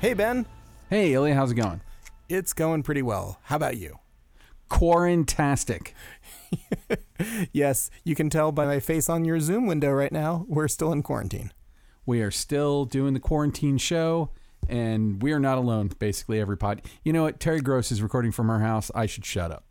Hey, Ben. Hey, Ilya, how's it going? It's going pretty well. How about you? Quarantastic. yes, you can tell by my face on your Zoom window right now, we're still in quarantine. We are still doing the quarantine show, and we are not alone, basically, every pod. You know what? Terry Gross is recording from her house. I should shut up.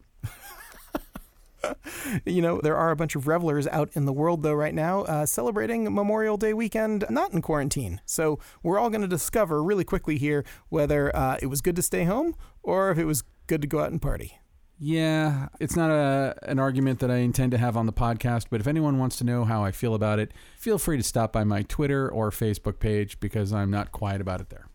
you know, there are a bunch of revelers out in the world, though, right now, uh, celebrating Memorial Day weekend, not in quarantine. So we're all going to discover really quickly here whether uh, it was good to stay home or if it was good to go out and party. Yeah, it's not a an argument that I intend to have on the podcast, but if anyone wants to know how I feel about it, feel free to stop by my Twitter or Facebook page because I'm not quiet about it there.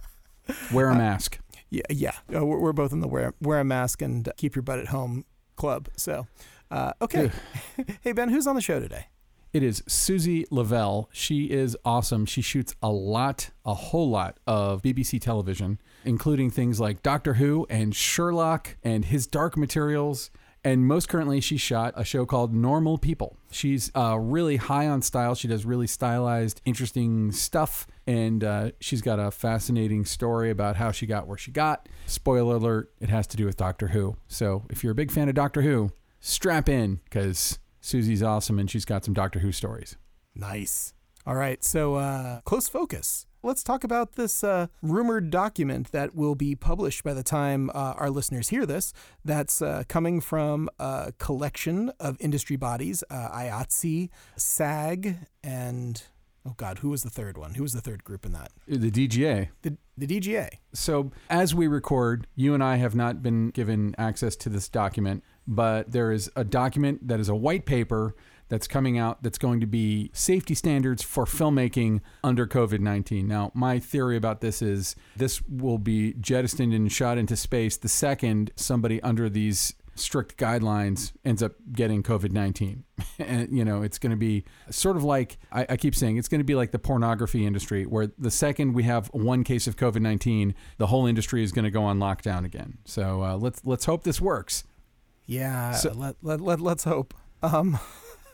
wear a mask. Uh, yeah, yeah. Uh, we're, we're, both in the wear wear a mask and keep your butt at home club. So, uh, okay. hey Ben, who's on the show today? It is Suzie Lavelle. She is awesome. She shoots a lot, a whole lot of BBC television, including things like Doctor Who and Sherlock and His Dark Materials. And most currently, she shot a show called Normal People. She's uh, really high on style. She does really stylized, interesting stuff. And uh, she's got a fascinating story about how she got where she got. Spoiler alert, it has to do with Doctor Who. So if you're a big fan of Doctor Who, strap in because Suzie's awesome and she's got some Doctor Who stories. Nice. All right. So, uh, close focus. Let's talk about this uh, rumored document that will be published by the time uh, our listeners hear this. That's uh, coming from a collection of industry bodies uh, IATSE, SAG, and oh God, who was the third one? Who was the third group in that? The DGA. The, the DGA. So, as we record, you and I have not been given access to this document but there is a document that is a white paper that's coming out that's going to be safety standards for filmmaking under COVID 19. Now, my theory about this is this will be jettisoned and shot into space the second somebody under these strict guidelines ends up getting COVID 19. and, you know, it's going to be sort of like, I, I keep saying, it's going to be like the pornography industry, where the second we have one case of COVID 19, the whole industry is going to go on lockdown again. So uh, let's, let's hope this works. Yeah, so, let, let, let, let's hope. Um.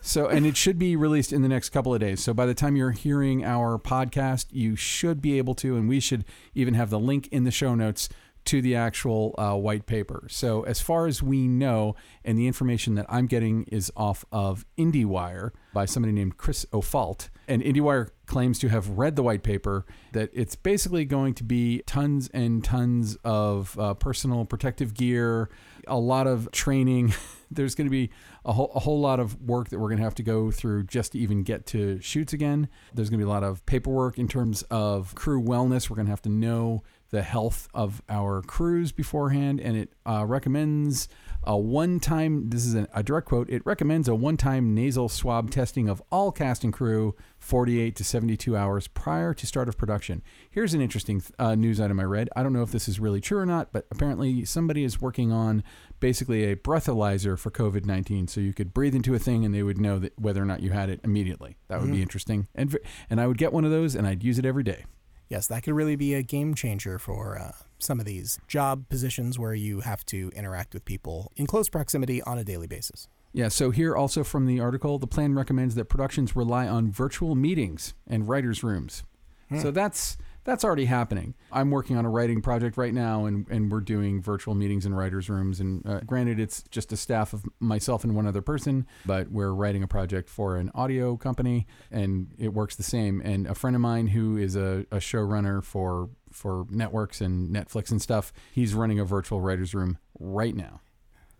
so, and it should be released in the next couple of days. So, by the time you're hearing our podcast, you should be able to, and we should even have the link in the show notes to the actual uh, white paper. So, as far as we know, and the information that I'm getting is off of IndieWire by somebody named Chris O'Falt. And IndieWire claims to have read the white paper, that it's basically going to be tons and tons of uh, personal protective gear, a lot of training. There's going to be a whole, a whole lot of work that we're going to have to go through just to even get to shoots again. There's going to be a lot of paperwork in terms of crew wellness. We're going to have to know the health of our crews beforehand, and it uh, recommends a one time, this is a, a direct quote, it recommends a one time nasal swab testing of all cast and crew 48 to 72 hours prior to start of production. Here's an interesting uh, news item I read. I don't know if this is really true or not, but apparently somebody is working on basically a breathalyzer for COVID 19. So you could breathe into a thing and they would know that whether or not you had it immediately. That would mm. be interesting. And, and I would get one of those and I'd use it every day. Yes, that could really be a game changer for uh, some of these job positions where you have to interact with people in close proximity on a daily basis. Yeah, so here also from the article, the plan recommends that productions rely on virtual meetings and writers' rooms. Hmm. So that's that's already happening. I'm working on a writing project right now, and, and we're doing virtual meetings in writers' rooms. And uh, granted, it's just a staff of myself and one other person, but we're writing a project for an audio company, and it works the same. And a friend of mine who is a, a showrunner for for networks and Netflix and stuff, he's running a virtual writers' room right now.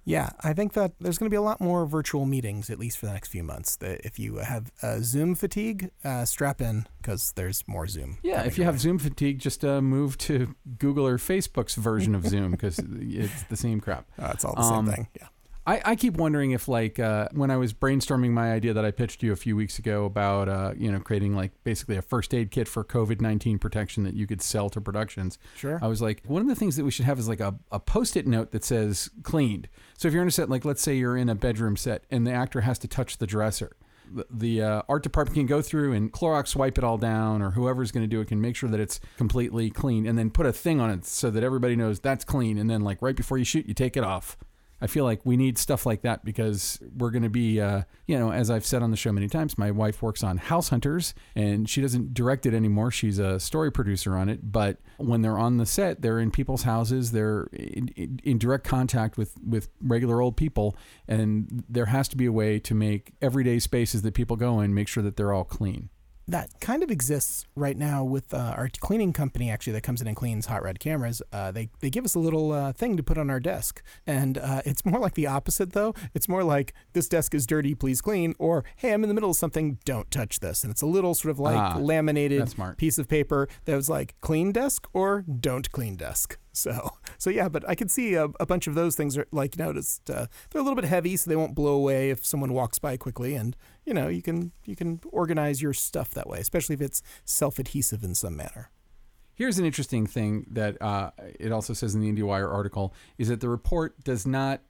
Yeah, I think that there's going to be a lot more virtual meetings, at least for the next few months. That if you have uh, Zoom fatigue, uh, strap in because there's more Zoom. Yeah, if you have Zoom fatigue, just uh, move to Google or Facebook's version of Zoom because it's the same crap. Uh, it's all the um, same thing. Yeah. I, I keep wondering if, like, uh, when I was brainstorming my idea that I pitched you a few weeks ago about, uh, you know, creating like basically a first aid kit for COVID 19 protection that you could sell to productions. Sure. I was like, one of the things that we should have is like a, a post it note that says cleaned. So if you're in a set, like, let's say you're in a bedroom set and the actor has to touch the dresser. The, the uh, art department can go through and Clorox wipe it all down, or whoever's going to do it can make sure that it's completely clean, and then put a thing on it so that everybody knows that's clean. And then, like right before you shoot, you take it off. I feel like we need stuff like that because we're going to be, uh, you know, as I've said on the show many times, my wife works on House Hunters and she doesn't direct it anymore. She's a story producer on it. But when they're on the set, they're in people's houses, they're in, in, in direct contact with, with regular old people. And there has to be a way to make everyday spaces that people go in, make sure that they're all clean that kind of exists right now with uh, our cleaning company actually that comes in and cleans hot rod cameras. Uh, they, they give us a little uh, thing to put on our desk. And uh, it's more like the opposite though. It's more like this desk is dirty please clean or hey i'm in the middle of something don't touch this. And it's a little sort of like Ah, laminated piece of paper that was like clean desk or don't clean desk so so yeah but i could see a, a bunch of those things are like you noticed uh, they're a little bit heavy so they won't blow away if someone walks by quickly and you know you can you can organize your stuff that way especially if it's self-adhesive in some manner Here's an interesting thing that uh, it also says in the IndieWire article is that the report does not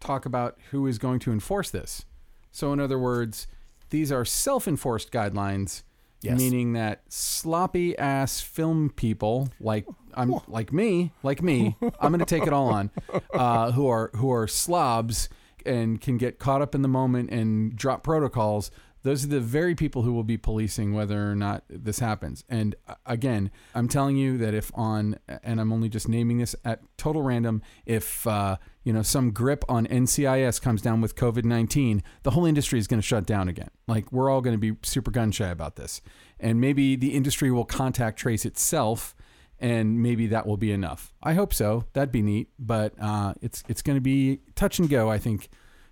talk about who is going to enforce this. So, in other words, these are self-enforced guidelines, Yes. meaning that sloppy ass film people like I'm like me, like me, I'm going to take it all on, uh, who are who are slobs and can get caught up in the moment and drop protocols. Those are the very people who will be policing whether or not this happens. And uh, again, I'm telling you that if on, and I'm only just naming this at total random, if uh, you know some grip on NCIS comes down with COVID-19, the whole industry is going to shut down again. Like we're all going to be super gun shy about this, and maybe the industry will contact trace itself and maybe that will be enough. I hope so. That'd be neat, but uh, it's it's going to be touch and go. I think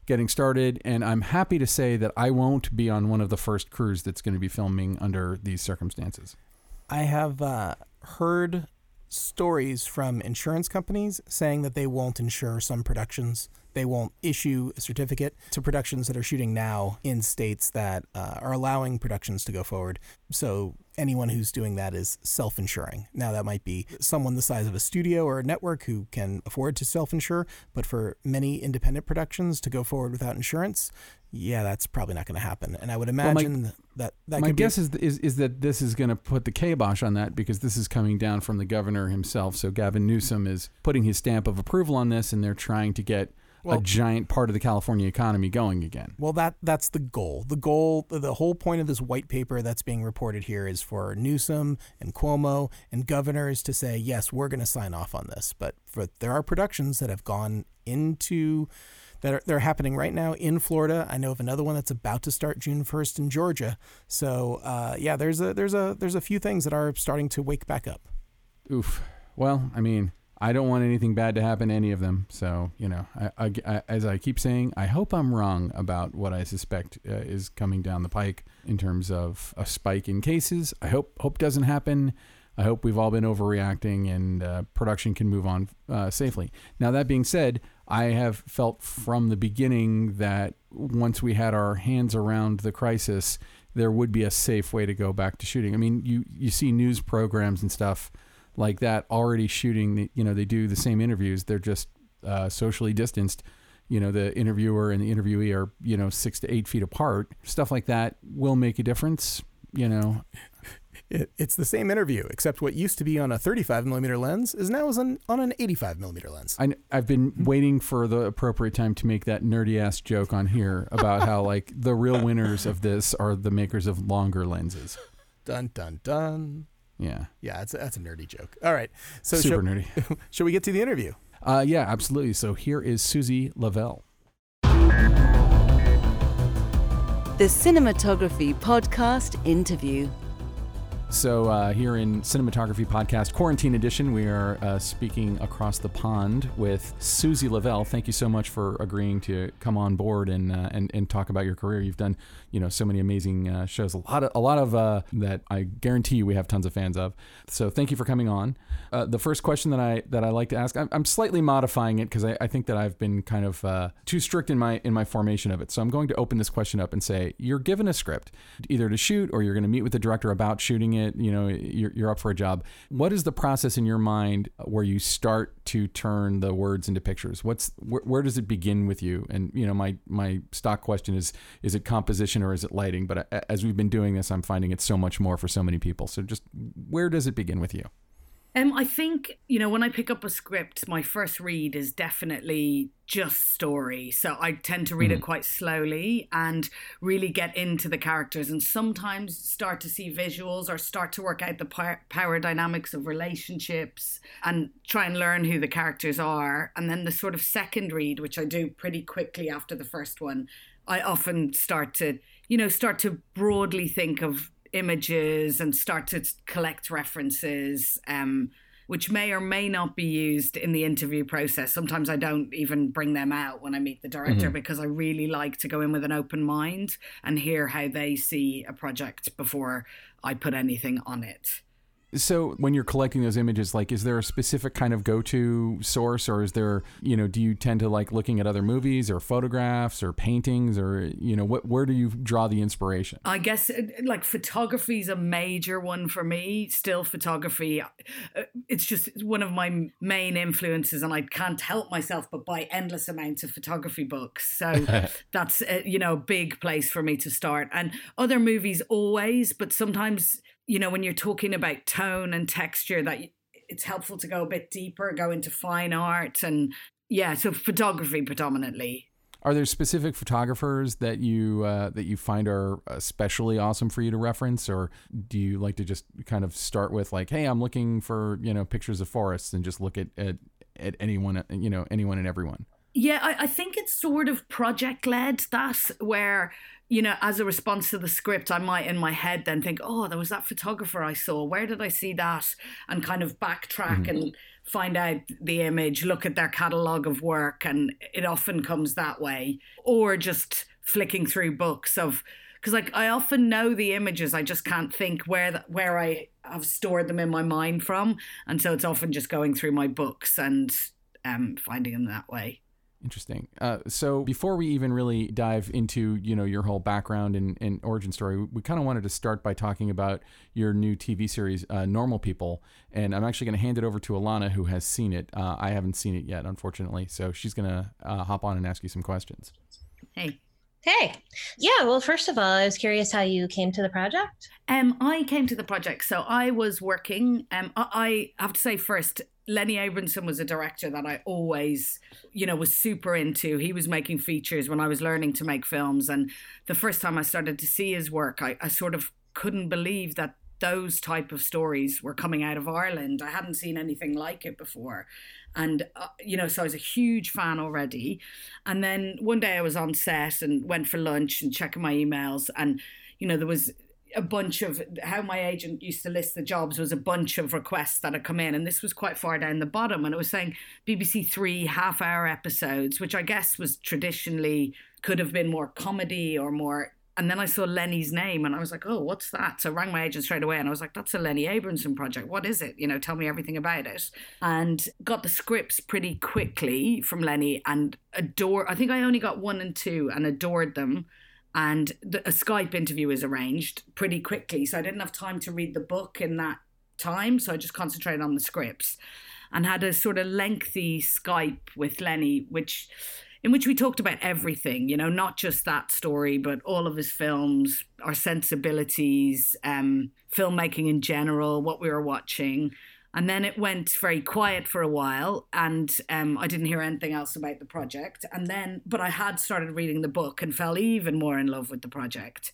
getting started, and I'm happy to say that I won't be on one of the first crews that's going to be filming under these circumstances. I have uh, heard stories from insurance companies saying that they won't insure some productions. They won't issue a certificate to productions that are shooting now in states that uh, are allowing productions to go forward. So anyone who's doing that is self insuring. Now, that might be someone the size of a studio or a network who can afford to self insure, but for many independent productions to go forward without insurance, yeah, that's probably not going to happen. And I would my- imagine that that My could be- guess is, is is that this is going to put the kibosh on that because this is coming down from the governor himself. So Gavin Newsom is putting his stamp of approval on this, and they're trying to get Well- a giant part of the California economy going again. Well, that that's the goal. The goal, the whole point of this white paper that's being reported here is for Newsom and Cuomo and governors to say, yes, we're going to sign off on this. But for there are productions that have gone into that are they're happening right now in Florida. I know of another one that's about to start June first in Georgia. So uh, yeah, there's a there's a there's a few things that are starting to wake back up. Oof. Well, I mean, I don't want anything bad to happen to any of them. So, you know, I, I, I- as I keep saying, I hope I'm wrong about what I suspect uh, is coming down the pike in terms of a spike in cases. I hope hope doesn't happen. I hope we've all been overreacting and uh, production can move on uh, safely. Now, that being said, I have felt from the beginning that once we had our hands around the crisis, there would be a safe way to go back to shooting. I mean, you you see news programs and stuff like that already shooting. The, you know, they do the same interviews. They're just uh, socially distanced. You know, the interviewer and the interviewee are you know six to eight feet apart. Stuff like that will make a difference. You know, It, it's the same interview, except what used to be on a 35 millimeter lens is now is on, on an 85 millimeter lens. I, I've been waiting for the appropriate time to make that nerdy ass joke on here about how like the real winners of this are the makers of longer lenses. Dun dun dun. Yeah, Yeah, that's a, that's a nerdy joke. All right, so super shall, nerdy. shall we get to the interview? Uh, yeah, absolutely. So here is Suzie Lavelle. The Cinematography Podcast Interview. So, uh, here in Cinematography Podcast Quarantine Edition, we are uh, speaking across the pond with Suzie Lavelle. Thank you so much for agreeing to come on board and uh, and, and talk about your career. You've done, you know, so many amazing uh, shows. A lot of a lot of uh, that I guarantee you we have tons of fans of. So, thank you for coming on. Uh, the first question that I that I like to ask, I'm, I'm slightly modifying it because I, I, think that I've been kind of too strict in my in my formation of it. So, I'm going to open this question up and say, you're given a script, either to shoot or you're going to meet with the director about shooting it. You know, you're, you're up for a job. What is the process in your mind where you start to turn the words into pictures? What's where, where does it begin with you? And you know, my my stock question is: is it composition or is it lighting? But uh, as we've been doing this, I'm finding it so much more for so many people. So just where does it begin with you? Um, I think, you know, when I pick up a script, my first read is definitely just story. So I tend to read mm. it quite slowly and really get into the characters and sometimes start to see visuals or start to work out the power dynamics of relationships and try and learn who the characters are. And then the sort of second read, which I do pretty quickly after the first one, I often start to, you know, start to broadly think of images and start to collect references, um, which may or may not be used in the interview process. Sometimes I don't even bring them out when I meet the director mm-hmm. because I really like to go in with an open mind and hear how they see a project before I put anything on it. So when you're collecting those images, like, is there a specific kind of go-to source, or is there, you know, do you tend to like looking at other movies or photographs or paintings, or you know, what where do you draw the inspiration? I guess uh, like photography is a major one for me. Still photography, uh, it's just one of my main influences, and I can't help myself but buy endless amounts of photography books. So that's uh, you know a big place for me to start. And other movies always, but sometimes you know, when you're talking about tone and texture, that it's helpful to go a bit deeper, go into fine art, and yeah, so photography predominantly. Are there specific photographers that you uh, that you find are especially awesome for you to reference, or do you like to just kind of start with like, hey, I'm looking for you know pictures of forests and just look at at, at anyone you know anyone and everyone? Yeah, I, I think it's sort of project led that where you know, as a response to the script, I might in my head then think, oh, there was that photographer I saw. Where did I see that? And kind of backtrack mm-hmm. and find out the image, look at their catalogue of work. And it often comes that way. Or just flicking through books of, because like I often know the images, I just can't think where the, where I have stored them in my mind from. And so it's often just going through my books and um, finding them that way. Interesting. Uh, so before we even really dive into you know your whole background and, and origin story, we kind of wanted to start by talking about your new TV series, uh, Normal People. And I'm actually going to hand it over to Alana, who has seen it. Uh, I haven't seen it yet, unfortunately. So she's going to uh, hop on and ask you some questions. Hey. Hey. Yeah, well, first of all, I was curious how you came to the project. Um, I came to the project. So I was working. Um, I, I have to say first, Lenny Abrahamson was a director that I always, you know, was super into. He was making features when I was learning to make films. And the first time I started to see his work, I, I sort of couldn't believe that those type of stories were coming out of Ireland. I hadn't seen anything like it before. And, uh, you know, so I was a huge fan already. And then one day I was on set and went for lunch and checking my emails. And, you know, there was a bunch of how my agent used to list the jobs was a bunch of requests that had come in and this was quite far down the bottom and it was saying bbc three half hour episodes which i guess was traditionally could have been more comedy or more and then I saw Lenny's name and I was like, oh, what's that? So I rang my agent straight away and I was like, that's a Lenny Abrahamson project. What is it? You know, tell me everything about it. And got the scripts pretty quickly from Lenny and adore. I think I only got one and two and adored them and the, a Skype interview was arranged pretty quickly. So I didn't have time to read the book in that time. So I just concentrated on the scripts and had a sort of lengthy Skype with Lenny, which in which we talked about everything, you know, not just that story, but all of his films, our sensibilities, um, filmmaking in general, what we were watching. And then it went very quiet for a while, and um, I didn't hear anything else about the project. And then, but I had started reading the book and fell even more in love with the project.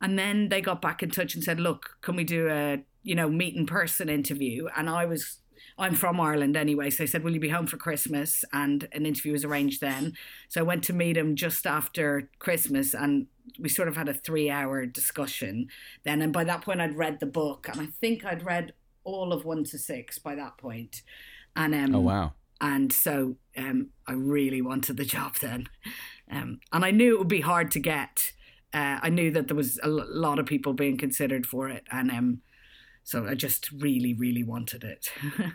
And then they got back in touch and said, "Look, can we do a you know meet in person interview?" And I was I'm from Ireland anyway, so they said, "Will you be home for Christmas?" And an interview was arranged then. So I went to meet him just after Christmas, and we sort of had a three hour discussion then. And by that point, I'd read the book, and I think I'd read all of one to six by that point. And um, oh wow! And so um, I really wanted the job then, um, and I knew it would be hard to get. Uh, I knew that there was a lot of people being considered for it, and um, so I just really, really wanted it.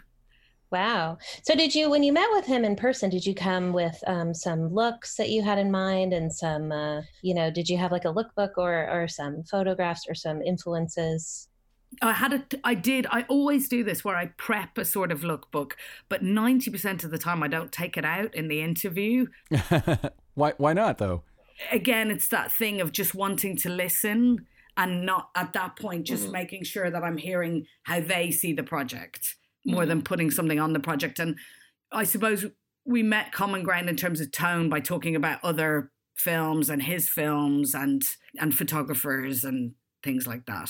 Wow. So, did you, when you met with him in person, did you come with um, some looks that you had in mind and some, uh, you know, did you have like a lookbook or, or some photographs or some influences? I had a, I did, I always do this where I prep a sort of lookbook, but 90% of the time I don't take it out in the interview. why, why not though? Again, it's that thing of just wanting to listen and not at that point just mm-hmm. making sure that I'm hearing how they see the project more than mm-hmm. putting something on the project. And I suppose we met common ground in terms of tone by talking about other films and his films and and photographers and things like that.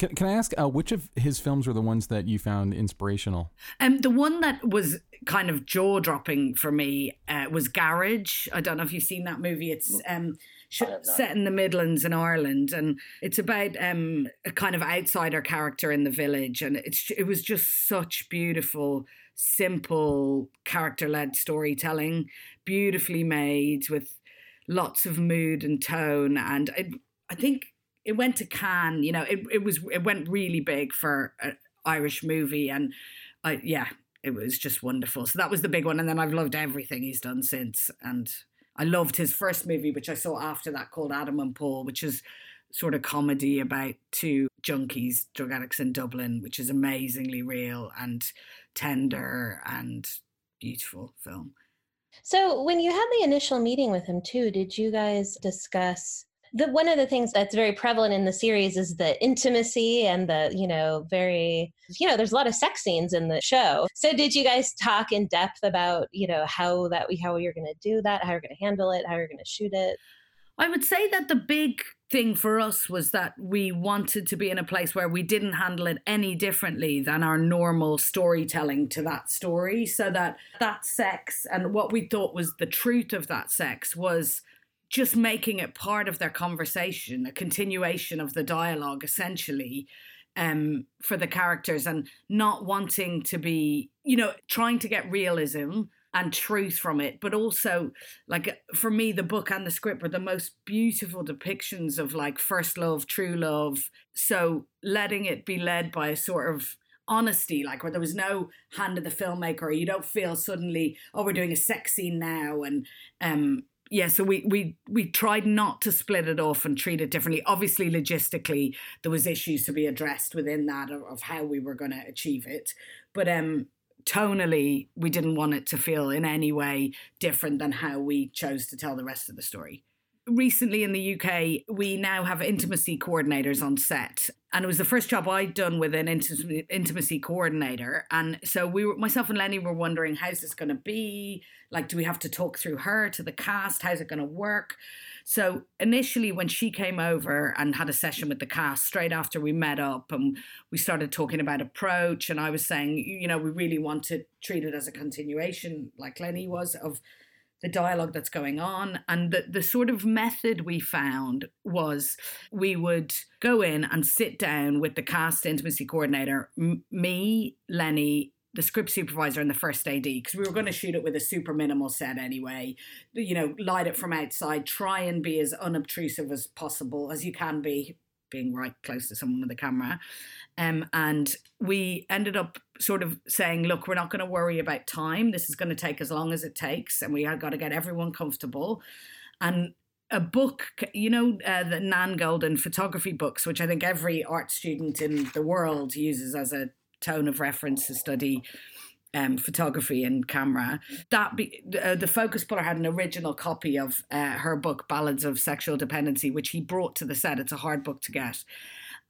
Can, can I ask uh, which of his films were the ones that you found inspirational? Um, the one that was kind of jaw dropping for me uh, was Garage. I don't know if you've seen that movie. It's um, set in the Midlands in Ireland, and it's about um, a kind of outsider character in the village, and it's it was just such beautiful, simple character led storytelling, beautifully made with lots of mood and tone, and it, I think it went to Cannes. You know, it it was it went really big for an Irish movie, and I yeah. It was just wonderful. So that was the big one. And then I've loved everything he's done since. And I loved his first movie, which I saw after that, called Adam and Paul, which is sort of comedy about two junkies, drug addicts in Dublin, which is amazingly real and tender and beautiful film. So, when you had the initial meeting with him, too, did you guys discuss the one of the things that's very prevalent in the series is the intimacy and the you know very you know there's a lot of sex scenes in the show. So did you guys talk in depth about you know how that we how you're going to do that how you're going to handle it how you're going to shoot it? I would say that the big thing for us was that we wanted to be in a place where we didn't handle it any differently than our normal storytelling to that story. So that that sex and what we thought was the truth of that sex was just making it part of their conversation, a continuation of the dialogue, essentially, um, for the characters, and not wanting to be, you know, trying to get realism and truth from it, but also, like, for me, the book and the script were the most beautiful depictions of like first love, true love. So letting it be led by a sort of honesty, like where there was no hand of the filmmaker, you don't feel suddenly, oh, we're doing a sex scene now, and um, yeah, so we we we tried not to split it off and treat it differently. Obviously, logistically, there was issues to be addressed within that of, of how we were going to achieve it, but um, tonally, we didn't want it to feel in any way different than how we chose to tell the rest of the story recently in the UK, we now have intimacy coordinators on set. And it was the first job I'd done with an intimacy coordinator. And so we were, myself and Lenny were wondering, how's this going to be? Like, do we have to talk through her to the cast? How's it going to work? So initially, when she came over and had a session with the cast, straight after we met up and we started talking about approach, and I was saying, you know, we really want to treat it as a continuation, like Lenny was, of the dialogue that's going on. And the, the sort of method we found was we would go in and sit down with the cast intimacy coordinator, m- me, Lenny, the script supervisor and the first AD because we were going to shoot it with a super minimal set anyway. You know, light it from outside, try and be as unobtrusive as possible as you can be, being right close to someone with a camera. Um, and we ended up sort of saying, look, we're not going to worry about time. This is going to take as long as it takes, and we have got to get everyone comfortable. And a book, you know, uh, the Nan Goldin photography books, which I think every art student in the world uses as a tone of reference to study um, photography and camera. That be, uh, the focus puller had an original copy of uh, her book Ballads of Sexual Dependency, which he brought to the set. It's a hard book to get,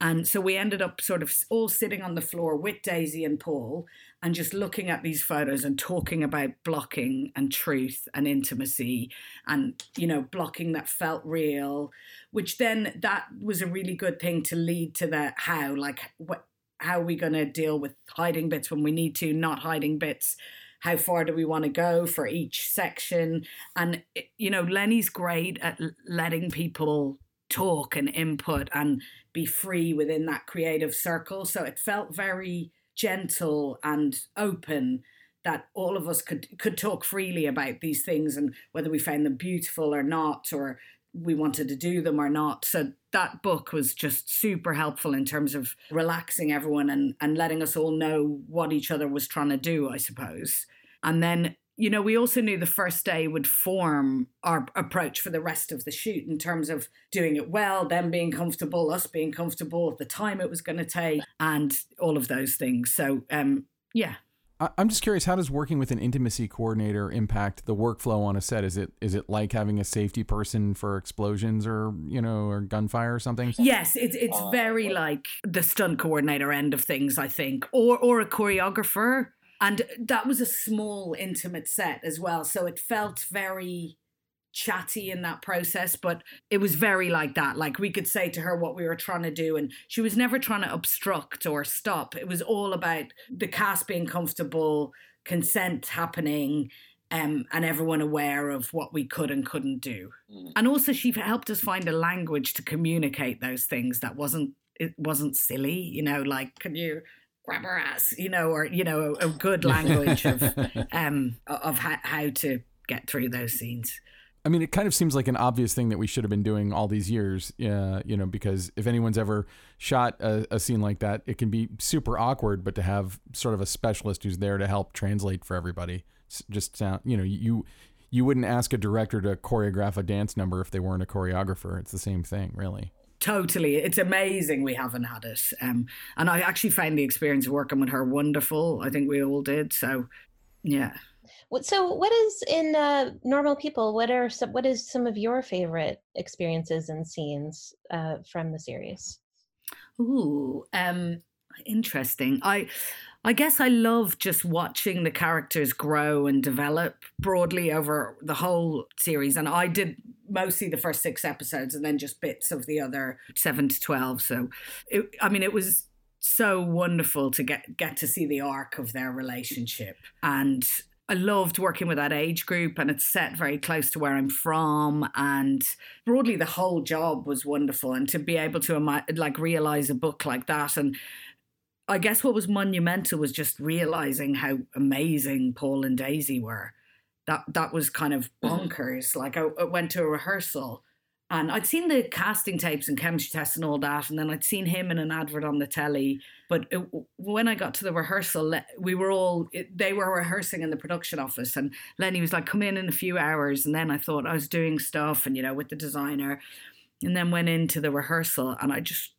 and so we ended up sort of all sitting on the floor with Daisy and Paul and just looking at these photos and talking about blocking and truth and intimacy and, you know, blocking that felt real, which then that was a really good thing to lead to the how, like, what, how are we going to deal with hiding bits when we need to, not hiding bits? How far do we want to go for each section? And, you know, Lenny's great at letting people talk and input and be free within that creative circle. So it felt very gentle and open that all of us could could talk freely about these things and whether we found them beautiful or not or we wanted to do them or not. So that book was just super helpful in terms of relaxing everyone and, and letting us all know what each other was trying to do, I suppose. And then, you know, we also knew the first day would form our approach for the rest of the shoot in terms of doing it well, them being comfortable, us being comfortable, the time it was going to take, and all of those things. So, um, yeah, I'm just curious, how does working with an intimacy coordinator impact the workflow on a set? Is it is it like having a safety person for explosions or you know or gunfire or something? Yes, it's it's uh, very like the stunt coordinator end of things, I think, or or a choreographer. And that was a small, intimate set as well, so it felt very chatty in that process, but it was very like that. Like we could say to her what we were trying to do, and she was never trying to obstruct or stop. It was all about the cast being comfortable, consent happening. Um, and everyone aware of what we could and couldn't do. Mm. And also, she helped us find a language to communicate those things that wasn't it wasn't silly, you know, like can you grab her ass, you know, or you know, a, a good language of um of how, how to get through those scenes. I mean, it kind of seems like an obvious thing that we should have been doing all these years, uh, you know, because if anyone's ever shot a, a, scene like that, it can be super awkward, but to have sort of a specialist who's there to help translate for everybody, just sound, you know, you you wouldn't ask a director to choreograph a dance number if they weren't a choreographer. It's the same thing, really. Totally. It's amazing we haven't had it. Um, and I actually found the experience of working with her wonderful. I think we all did. So, yeah. So, what is in uh, Normal People? What are some, what is some of your favorite experiences and scenes uh, from the series? Ooh, um, interesting. I I guess I love just watching the characters grow and develop broadly over the whole series. And I did mostly the first six episodes and then just bits of the other seven to 12. So, it, I mean, it was so wonderful to get get to see the arc of their relationship and I loved working with that age group and it's set very close to where I'm from and broadly the whole job was wonderful and to be able to like realize a book like that and I guess what was monumental was just realizing how amazing Paul and Daisy were. That that was kind of mm-hmm. bonkers. Like I, I went to a rehearsal and I'd seen the casting tapes and chemistry tests and all that, and then I'd seen him in an advert on the telly. But it, when I got to the rehearsal, we were all, it, they were rehearsing in the production office, and Lenny was like, come in in a few hours. And then I thought I was doing stuff and, you know, with the designer, and then went into the rehearsal, and I just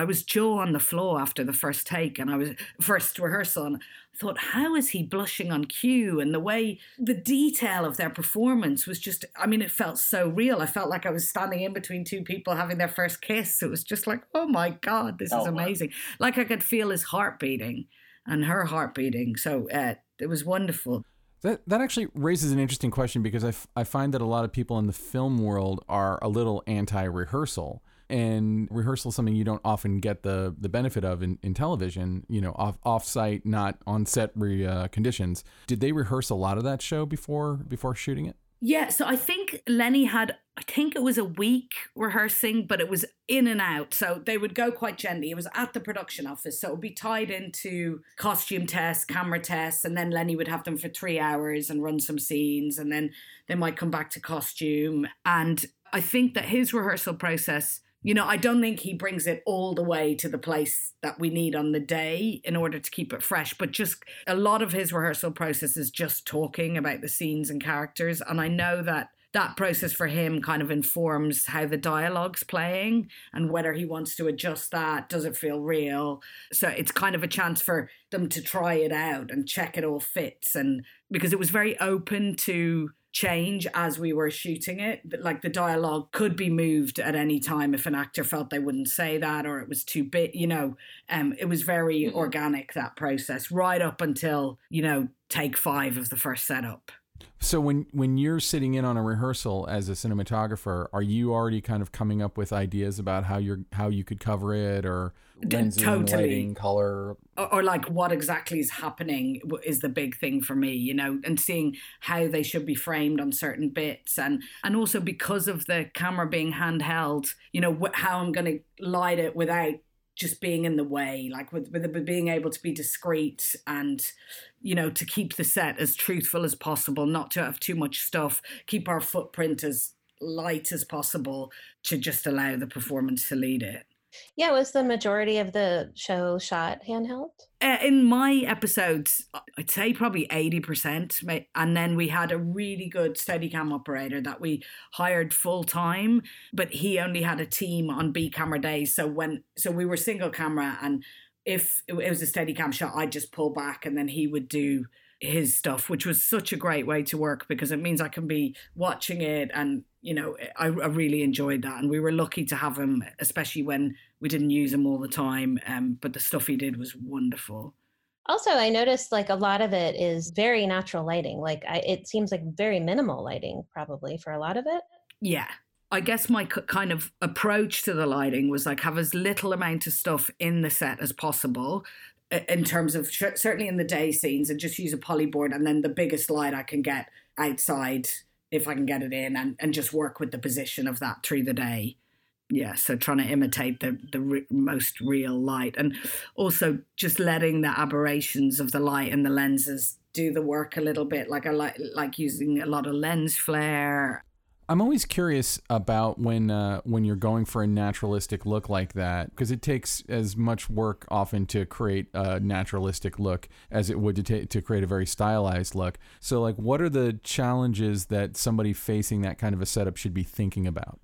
I was jaw on the floor after the first take and I was first rehearsal and I thought, how is he blushing on cue? And the way the detail of their performance was just I mean, it felt so real. I felt like I was standing in between two people having their first kiss. It was just like, oh my God, this oh, is amazing. Wow. Like I could feel his heart beating and her heart beating. So uh, it was wonderful. That that actually raises an interesting question because I, f- I find that a lot of people in the film world are a little anti rehearsal and rehearsal is something you don't often get the the benefit of in, in television you know off off site not on set re, uh, conditions. Did they rehearse a lot of that show before before shooting it? Yeah so i think lenny had i think it was a week rehearsing but it was in and out. So they would go quite gently. It was at the production office so it would be tied into costume tests camera tests and then lenny would have them for three hours and run some scenes and then they might come back to costume. And i think that his rehearsal process you know, I don't think he brings it all the way to the place that we need on the day in order to keep it fresh. But just a lot of his rehearsal process is just talking about the scenes and characters. And I know that that process for him kind of informs how the dialogue's playing and whether he wants to adjust that. Does it feel real? So it's kind of a chance for them to try it out and check it all fits. And because it was very open to change as we were shooting it. Like the dialogue could be moved at any time if an actor felt they wouldn't say that or it was too big, you know. Um, it was very mm-hmm. organic that process right up until you know take five of the first setup. So when when you're sitting in on a rehearsal as a cinematographer, are you already kind of coming up with ideas about how you're how you could cover it or lensing, totally. lighting, color? or, or like what exactly is happening is the big thing for me you know and seeing how they should be framed on certain bits and and also because of the camera being handheld you know wh- how i'm going to light it without just being in the way like with, with being able to be discreet and you know to keep the set as truthful as possible not to have too much stuff keep our footprint as light as possible to just allow the performance to lead it Yeah, was the majority of the show shot handheld? Uh, in my episodes, I'd say probably 80%. And then we had a really good Steadicam operator that we hired full time, but he only had a team on B camera days. So when, so we were single camera and if it was a Steadicam shot, I'd just pull back and then he would do his stuff, which was such a great way to work because it means I can be watching it and, you know, I, I really enjoyed that. And we were lucky to have him, especially when we didn't use him all the time. Um, but the stuff he did was wonderful. Also, I noticed like a lot of it is very natural lighting. Like I, it seems like very minimal lighting, probably for a lot of it. Yeah. I guess my kind of approach to the lighting was like have as little amount of stuff in the set as possible in terms of certainly in the day scenes and just use a polyboard and then the biggest light I can get outside if I can get it in and, and just work with the position of that through the day. Yeah, so trying to imitate the the re- most real light and also just letting the aberrations of the light and the lenses do the work a little bit like I like like using a lot of lens flare I'm always curious about when uh, when you're going for a naturalistic look like that because it takes as much work often to create a naturalistic look as it would to ta- to create a very stylized look. So like, what are the challenges that somebody facing that kind of a setup should be thinking about?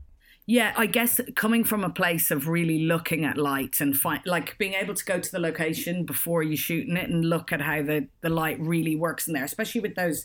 Yeah, I guess coming from a place of really looking at light and find, like being able to go to the location before you shooting it and look at how the, the light really works in there, especially with those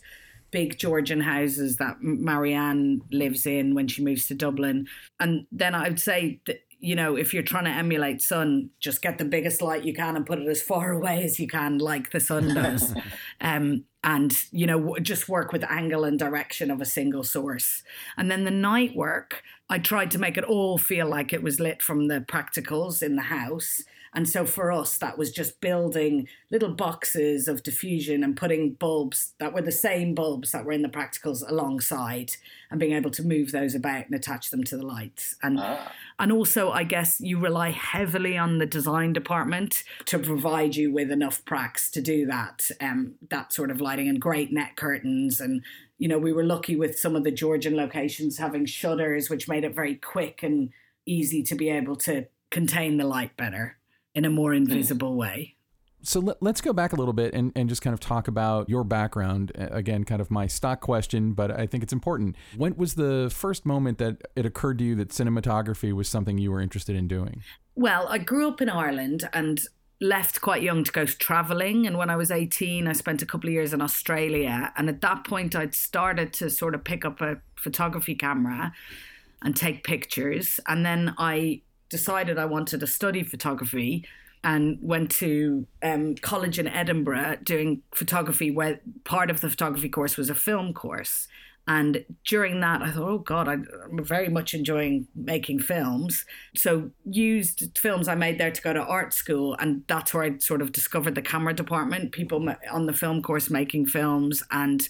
big Georgian houses that Marianne lives in when she moves to Dublin. And then I'd say that, you know, if you're trying to emulate sun, just get the biggest light you can and put it as far away as you can, like the sun does. um, and, you know, just work with angle and direction of a single source. And then the night work, I tried to make it all feel like it was lit from the practicals in the house. And so for us, that was just building little boxes of diffusion and putting bulbs that were the same bulbs that were in the practicals alongside and being able to move those about and attach them to the lights. And and also I guess you rely heavily on the design department to provide you with enough pracs to do that, um, that sort of lighting and great net curtains. And you know, we were lucky with some of the Georgian locations having shutters, which made it very quick and easy to be able to contain the light better in a more invisible way. So let, us go back a little bit and, and just kind of talk about your background. Uh, Again, kind of my stock question, but I think it's important. When was the first moment that it occurred to you that cinematography was something you were interested in doing? Well, I grew up in Ireland and left quite young to go traveling. And when I was 18, I spent a couple of years in Australia. And at that point, I'd started to sort of pick up a photography camera and take pictures. And then I decided I wanted to study photography and went to um, college in Edinburgh doing photography, where part of the photography course was a film course. And during that, I thought, oh God, I'm very much enjoying making films. So used films I made there to go to art school, and that's where I sort of discovered the camera department. People on the film course making films, and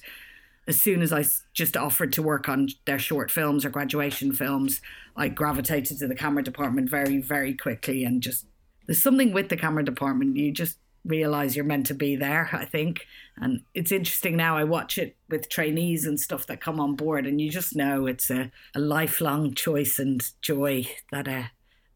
as soon as I just offered to work on their short films or graduation films, I gravitated to the camera department very, very quickly, and just there's something with the camera department. You just realize you're meant to be there, I think. And it's interesting now. I watch it with trainees and stuff that come on board, and you just know it's a, a lifelong choice and joy that uh,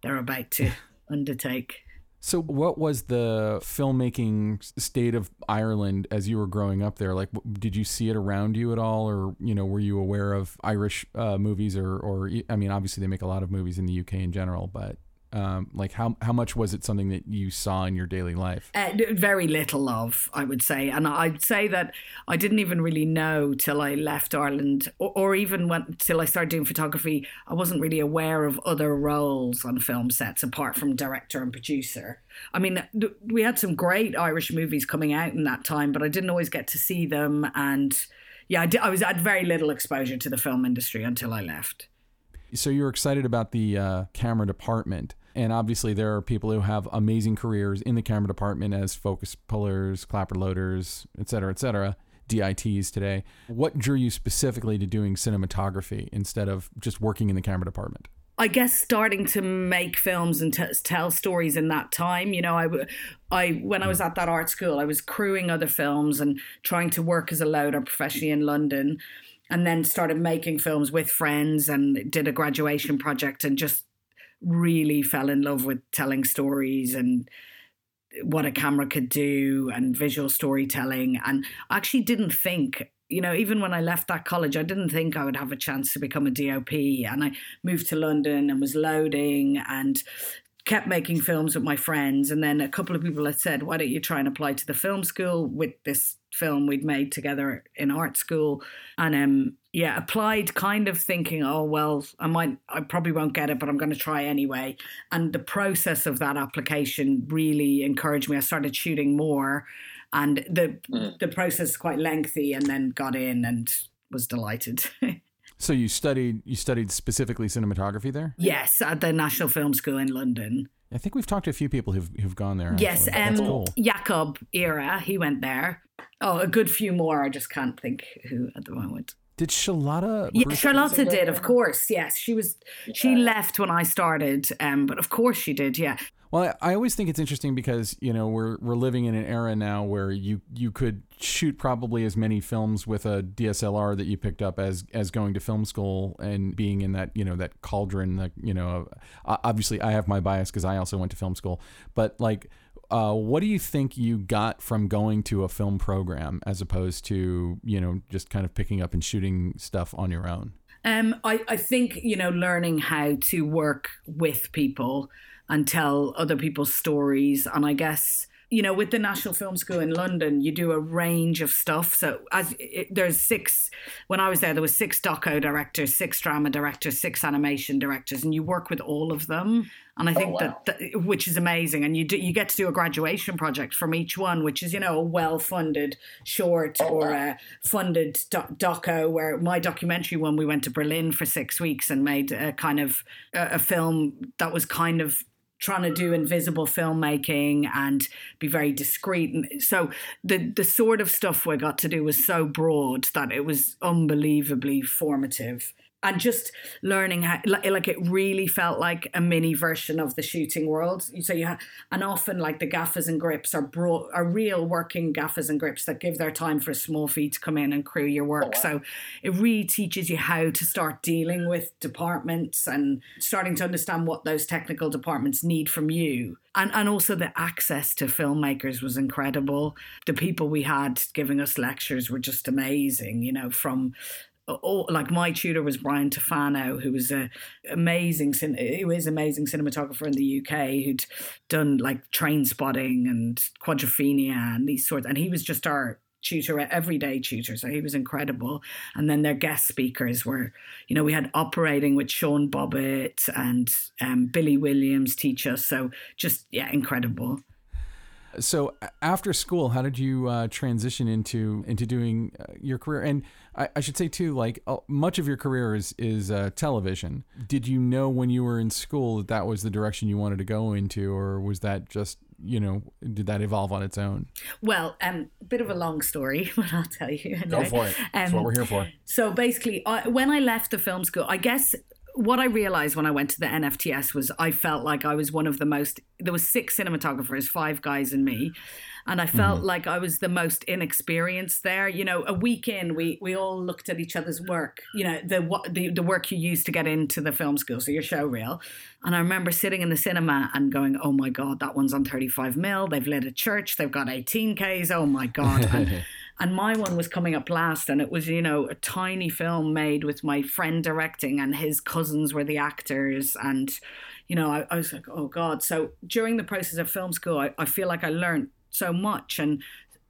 they're about to undertake. So, what was the filmmaking state of Ireland as you were growing up there? Like, did you see it around you at all, or you know, were you aware of Irish uh, movies, or, or I mean, obviously they make a lot of movies in the UK in general, but um, like how how much was it something that you saw in your daily life? Uh, very little of, I would say, and I'd say that I didn't even really know till I left Ireland, or, or even when till I started doing photography. I wasn't really aware of other roles on film sets apart from director and producer. I mean, we had some great Irish movies coming out in that time, but I didn't always get to see them and yeah, I, did, I was I had very little exposure to the film industry until I left. So you're excited about the uh, camera department. And obviously, there are people who have amazing careers in the camera department as focus pullers, clapper loaders, et cetera, et cetera, DITs today. What drew you specifically to doing cinematography instead of just working in the camera department? I guess starting to make films and t- tell stories in that time, you know, I, I when I was mm. at that art school, I was crewing other films and trying to work as a loader professionally in London, and then started making films with friends and did a graduation project and just really fell in love with telling stories and what a camera could do and visual storytelling. And I actually didn't think, you know, even when I left that college, I didn't think I would have a chance to become a DOP. And I moved to London and was loading and kept making films with my friends. And then a couple of people had said, why don't you try and apply to the film school with this film we'd made together in art school? And um, yeah, applied kind of thinking, oh, well, I might, I probably won't get it, but I'm going to try anyway. And the process of that application really encouraged me. I started shooting more. And the mm. the process is quite lengthy, and then got in and was delighted. So you studied you studied specifically cinematography there? Yes, at the National Film School in London. I think we've talked to a few people who've who've gone there. Yes, um, cool. Jakob Ihre, he went there. Oh, a good few more. I just can't think who at the moment. Did Charlotta? Yeah, Charlotta did, of course. Yes, she was. She left when I started, um, but of course she did. Yeah. Well, I always think it's interesting because you know we're we're living in an era now where you you could shoot probably as many films with a DSLR that you picked up as as going to film school and being in that you know that cauldron. That you know, obviously I have my bias because I also went to film school, but like. Uh, what do you think you got from going to a film program as opposed to you know just kind of picking up and shooting stuff on your own? Um, I, I think you know learning how to work with people and tell other people's stories. And I guess you know, with the National Film School in London, you do a range of stuff. So as it, there's six, when I was there, there was six doco directors, six drama directors, six animation directors, and you work with all of them. And I oh, think oh, wow. that, that, which is amazing. And you do, you get to do a graduation project from each one, which is you know a well funded short oh, or wow. a funded doco. Where my documentary one, we went to Berlin for six weeks and made a kind of a, a film that was kind of trying to do invisible filmmaking and be very discreet. And so the the sort of stuff we got to do was so broad that it was unbelievably formative and just learning how like it really felt like a mini version of the shooting world so you have and often like the gaffers and grips are brought are real working gaffers and grips that give their time for a small fee to come in and crew your work oh, so it really teaches you how to start dealing with departments and starting to understand what those technical departments need from you and and also the access to filmmakers was incredible. The people we had giving us lectures were just amazing. You know, from oh, like my tutor was Brian Tufano, who was a amazing, who is amazing cinematographer in the UK, who'd done like Trainspotting and Quadrophenia and these sorts, and he was just our tutor, everyday tutor. So he was incredible. And then their guest speakers were, you know, we had operating with Sean Bobbitt and um, Billy Williams teach us. So just yeah, incredible. So after school, how did you uh, transition into into doing uh, your career? And I, I, should say too, like uh, much of your career is is uh, television. Did you know when you were in school that that was the direction you wanted to go into, or was that just you know did that evolve on its own? Well, um, a bit of a long story, but I'll tell you. Go for it. That's um, what we're here for. So basically, I, when I left the film school, I guess what I realized when I went to the NFTS was I felt like I was one of the most. There was six cinematographers, five guys and me, and I felt mm-hmm. like I was the most inexperienced there. You know, a week in, we we all looked at each other's work. You know, the what the the work you use to get into the film school, so your show reel. And I remember sitting in the cinema and going, "Oh my god, that one's on 35 mil. They've lit a church. They've got 18ks. Oh my god." And, and my one was coming up last and it was you know a tiny film made with my friend directing and his cousins were the actors. And you know i, I was like oh god. So during the process of film school I, I feel like i learned so much. And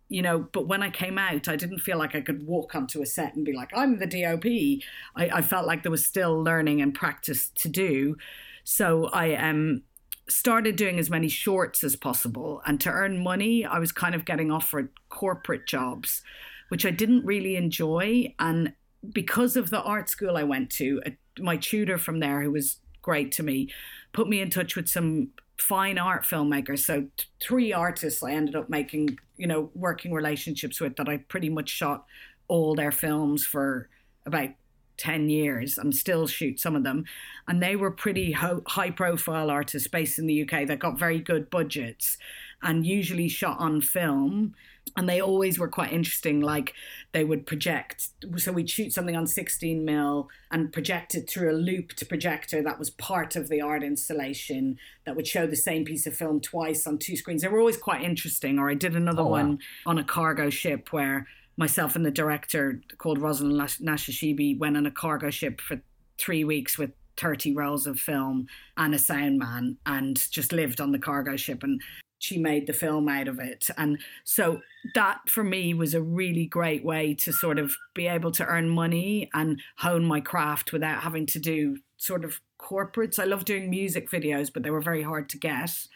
you know but when i came out i didn't feel like i could walk onto a set and be like i'm the dop i, I felt like there was still learning and practice to do. So i um started doing as many shorts as possible. And to earn money, I was kind of getting offered corporate jobs, which I didn't really enjoy. And because of the art school I went to, my tutor from there, who was great to me, put me in touch with some fine art filmmakers. So t- three artists I ended up making, you know, working relationships with that I pretty much shot all their films for about 10 years and still shoot some of them. And they were pretty ho- high profile artists based in the UK that got very good budgets and usually shot on film. And they always were quite interesting. Like they would project, so we'd shoot something on 16 mil and project it through a looped projector that was part of the art installation that would show the same piece of film twice on two screens. They were always quite interesting. Or I did another Oh, wow. one on a cargo ship where myself and the director called Rosalind Nashashibi went on a cargo ship for three weeks with 30 rolls of film and a sound man and just lived on the cargo ship and she made the film out of it. And so that for me was a really great way to sort of be able to earn money and hone my craft without having to do sort of corporates. I love doing music videos but they were very hard to get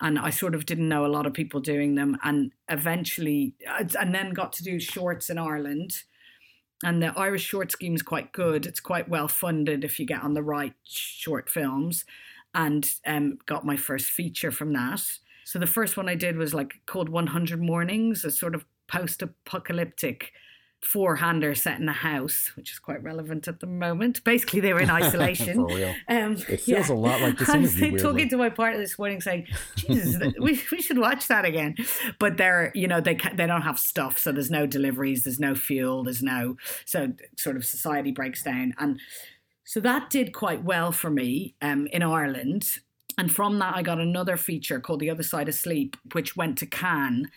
and I sort of didn't know a lot of people doing them, and eventually, and then got to do shorts in Ireland. And the Irish short scheme is quite good. It's quite well funded if you get on the right short films, and um, got my first feature from that. So the first one I did was like called 100 Mornings, a sort of post-apocalyptic four-hander set in a house, which is quite relevant at the moment. Basically, they were in isolation. Um, It feels a lot like this I was weirdly. talking to my partner this morning, saying, "Jesus, we, we should watch that again." But they're, you know, they they don't have stuff, so there's no deliveries, there's no fuel, there's no so sort of society breaks down, and so that did quite well for me um, in Ireland. And from that, I got another feature called The Other Side of Sleep, which went to Cannes.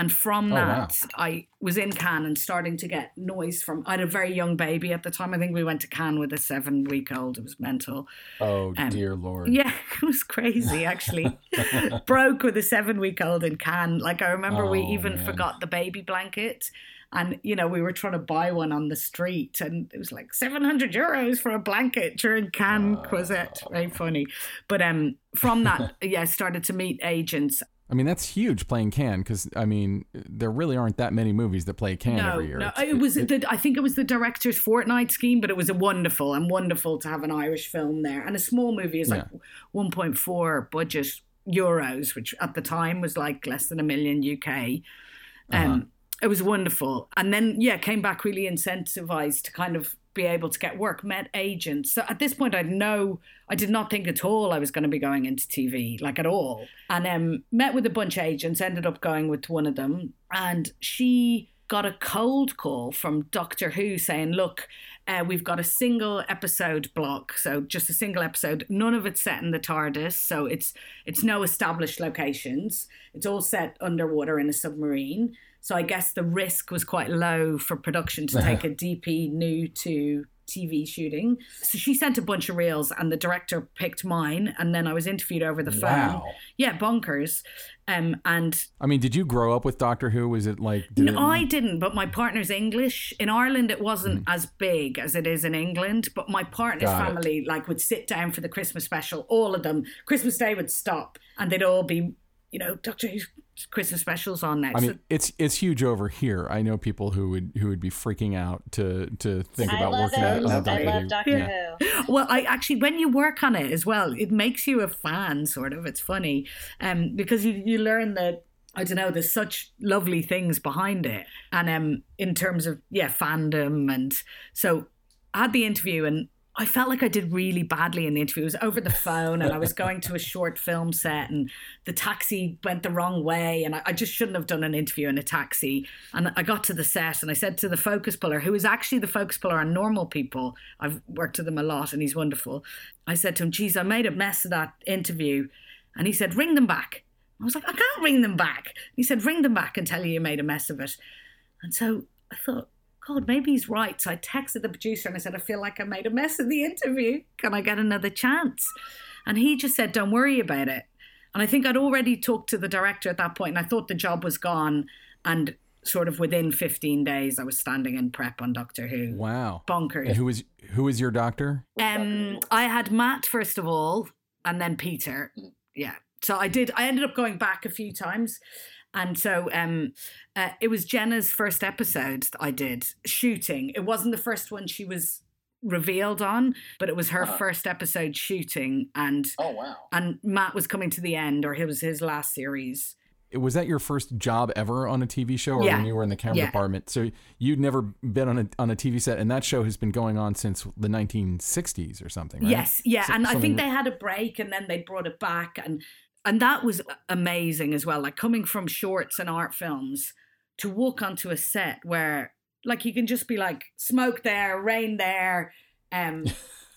And from Oh, wow. that, I was in Cannes and starting to get noise from. I had a very young baby at the time. I think we went to Cannes with a seven week old. It was mental. Oh Um, dear lord. Yeah, it was crazy actually. Broke with a seven week old in Cannes. Like I remember we Oh, even man. forgot the baby blanket. And you know, we were trying to buy one on the street and it was like seven hundred euros for a blanket during Cannes Croisette. Very funny. But um from that, yeah, I started to meet agents. I mean, that's huge playing Cannes because I mean, there really aren't that many movies that play Cannes no, every year. no, It's- it was the, I think it was the director's fortnight scheme, but it was a wonderful and wonderful to have an Irish film there. And a small movie is like 1.4 budget euros, which at the time was like less than a million UK. Um, It was wonderful. And then, yeah, came back really incentivized to kind of be able to get work, met agents. So at this point, I'd know, I did not think at all I was going to be going into TV, like at all. And um, met with a bunch of agents, ended up going with one of them. And she got a cold call from Doctor Who saying, look, uh, we've got a single episode block, so just a single episode. None of it's set in the TARDIS, so it's it's no established locations. It's all set underwater in a submarine. So I guess the risk was quite low for production to take a DP new to TV shooting. So she sent a bunch of reels, and the director picked mine, and then I was interviewed over the phone. Wow. Yeah, bonkers. Um, and I mean, did you grow up with Doctor Who? Was it like? Did no, it- I didn't, but my partner's English. In Ireland, it wasn't as big as it is in England. But my partner's Got it. family, like, would sit down for the Christmas special. All of them, Christmas Day would stop, and they'd all be, you know, Doctor Who's Christmas specials on next. I mean, it's it's huge over here. I know people who would who would be freaking out to to think I about working it. on love on Doctor I love Who. Doctor Yeah. Who. well, I actually, when you work on it as well, it makes you a fan. Sort of, it's funny, um, because you you learn that. I don't know. There's such lovely things behind it, and um, in terms of yeah, fandom, and so I had the interview, and I felt like I did really badly in the interview. It was over the phone, and I was going to a short film set, and the taxi went the wrong way, and I, I just shouldn't have done an interview in a taxi. And I got to the set, and I said to the focus puller, who is actually the focus puller on Normal People, I've worked with him a lot, and he's wonderful. I said to him, "Geez, I made a mess of that interview," and he said, "Ring them back." I was like, "I can't ring them back." He said, "Ring them back and tell you you made a mess of it." And so I thought, God, maybe he's right. So I texted the producer and I said, I feel like I made a mess of the interview. Can I get another chance? And he just said, Don't worry about it. And I think I'd already talked to the director at that point, and I thought the job was gone. And sort of within 15 days, I was standing in prep on Doctor Who. Wow. Bonkers. And who was who was your doctor? Um, I had Matt first of all, and then Peter. Yeah. So I did. I ended up going back a few times, And so um, uh, it was Jenna's first episode that I did shooting. It wasn't the first one she was revealed on, but it was her Uh-huh. first episode shooting, and Oh wow. and Matt was coming to the end, or it was his last series. Was that your first job ever on a TV show, or Yeah. when you were in the camera Yeah. department? So you'd never been on a on a TV set, and that show has been going on since the 1960s or something, right? Yes, yeah, So- and I something- think they had a break, and then they brought it back, and and that was amazing as well. Like coming from shorts and art films to walk onto a set where like you can just be like smoke there, rain there, um,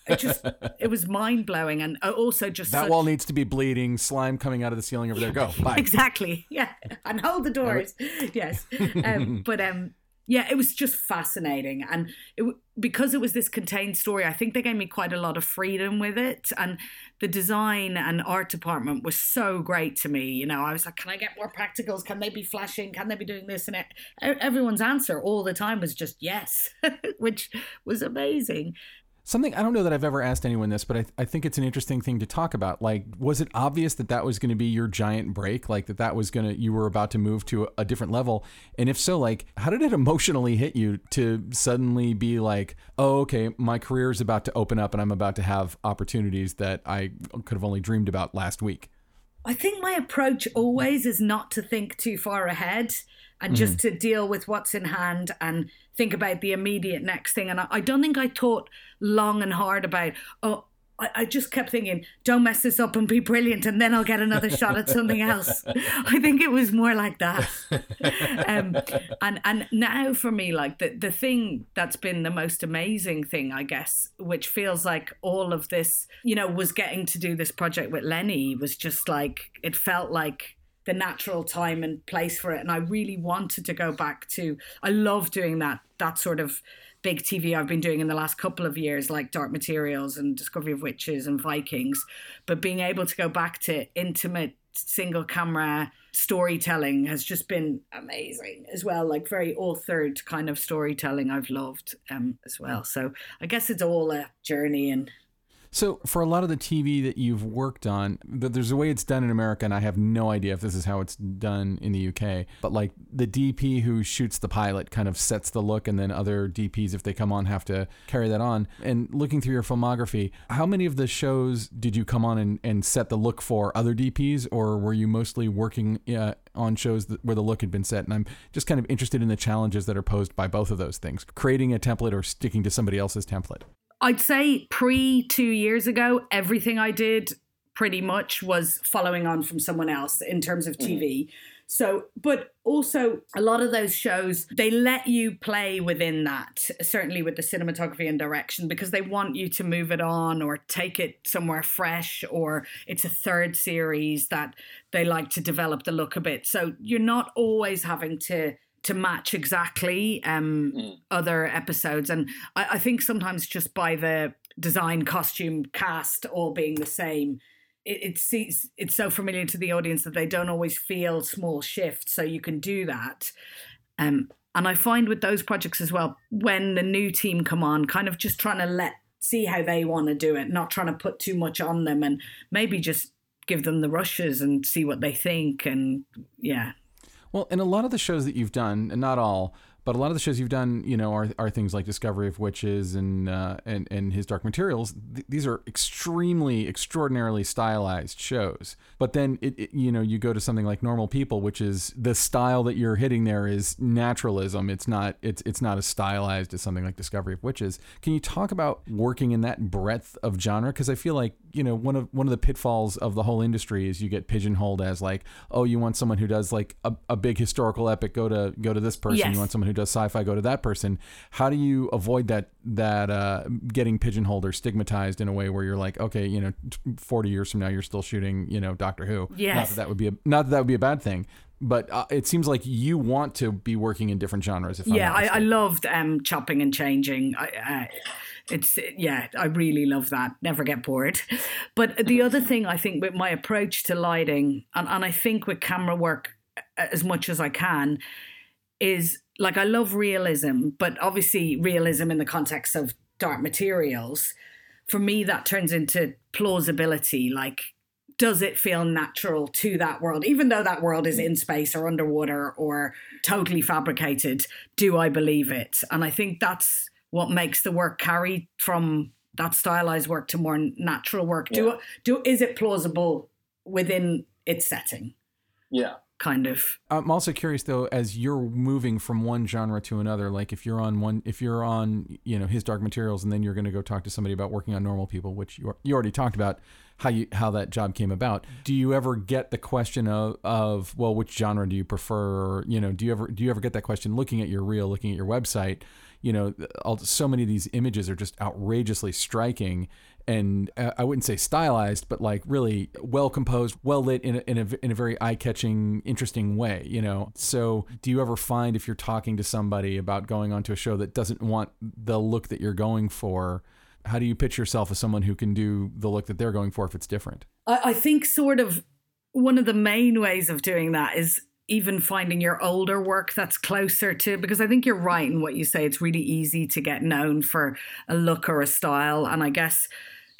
it just it was mind blowing, and uh, also just that such- wall needs to be bleeding, slime coming out of the ceiling over there. Go, bye. exactly yeah and hold the doors yes um, but um yeah it was just fascinating and it because it was this contained story i think they gave me quite a lot of freedom with it and the design and art department was so great to me you know i was like can i get more practicals? Can they be flashing? Can they be doing this? And it, everyone's answer all the time was just yes which was amazing Something I don't know that I've ever asked anyone this, but I, I think it's an interesting thing to talk about. Like, was it obvious that that was going to be your giant break? Like that that was going to you were about to move to a, a different level? And if so, like, how did it emotionally hit you to suddenly be like, oh, okay, my career is about to open up, and I'm about to have opportunities that I could have only dreamed about last week? I think my approach always is not to think too far ahead and just to deal with what's in hand and think about the immediate next thing. And I, I don't think I thought long and hard about, oh, I, I just kept thinking, don't mess this up and be brilliant, and then I'll get another shot at something else. I think it was more like that. um, and and now for me, like the the thing that's been the most amazing thing, I guess, which feels like all of this, you know, was getting to do this project with Lenny was just like it felt like the natural time and place for it and i really wanted to go back to i love doing that that sort of big tv i've been doing in the last couple of years like dark materials and discovery of witches and vikings. But being able to go back to intimate single camera storytelling has just been amazing as well like very authored kind of storytelling i've loved um, as well. So i guess it's all a journey and So, for a lot of the TV that you've worked on, there's a way it's done in America, and I have no idea if this is how it's done in the UK. But like the DP who shoots the pilot kind of sets the look, and then other DPs, if they come on, have to carry that on. And looking through your filmography, how many of the shows did you come on and, and set the look for other DPs, or were you mostly working uh, on shows that, where the look had been set? And I'm just kind of interested in the challenges that are posed by both of those things creating a template or sticking to somebody else's template. I'd say pre two years ago, everything I did pretty much was following on from someone else in terms of hmm. TV. So, but also a lot of those shows, they let you play within that, certainly with the cinematography and direction, because they want you to move it on or take it somewhere fresh, or it's a third series that they like to develop the look a bit. So you're not always having to to match exactly um, Mm. other episodes. And I, I think sometimes just by the design, costume, cast all being the same, it, it sees it's so familiar to the audience that they don't always feel small shifts. So you can do that. Um, and I find with those projects as well, when the new team come on, kind of just trying to let see how they want to do it, not trying to put too much on them, and maybe just give them the rushes and see what they think. And yeah, Well, and a lot of the shows that you've done, and not all, but a lot of the shows you've done, you know, are, are things like Discovery of Witches and uh, and and His Dark Materials. Th- these are extremely, extraordinarily stylized shows. But then, it, it- you know, you go to something like Normal People, which is the style that you're hitting there is naturalism. It's not it's it's not as stylized as something like Discovery of Witches. Can you talk about working in that breadth of genre? Because I feel like you know one of one of the pitfalls of the whole industry is you get pigeonholed as like, oh, you want someone who does like a, a big historical epic, go to go to this person. Yes. You want someone who does sci-fi, go to that person. How do you avoid that that uh, getting pigeonholed or stigmatized in a way where you're like, okay, you know, 40 years from now, you're still shooting, you know, Doctor Who. Not Yes. that that would be a not that that would be a bad thing. But uh, it seems like you want to be working in different genres. If I'm yeah, I, I loved um, chopping and changing. I, I, it's yeah, I really love that. Never get bored. But the other thing I think with my approach to lighting, and, and I think with camera work as much as I can, is like I love realism, but obviously realism in the context of dark materials. For me, that turns into plausibility. Like does it feel natural to that world even though that world is in space or underwater or totally fabricated do i believe it and i think that's what makes the work carry from that stylized work to more natural work Yeah. do do is it plausible within its setting Yeah. Kind of I'm also curious though, as you're moving from one genre to another, like if you're on one, if you're on, you know, his Dark Materials, and then you're going to go talk to somebody about working on Normal People, which you you already talked about how you how that job came about. Do you ever get the question of of well, which genre do you prefer? Or you know, do you ever do you ever get that question looking at your reel, looking at your website? You know, all, so many of these images are just outrageously striking and uh, I wouldn't say stylized, but like really well composed, well lit in a, in a, in a very eye catching, interesting way, you know? So, do you ever find if you're talking to somebody about going onto a show that doesn't want the look that you're going for, how do you pitch yourself as someone who can do the look that they're going for if it's different? I, I think sort of one of the main ways of doing that is even finding your older work that's closer to because I think you're right in what you say. It's really easy to get known for a look or a style. And I guess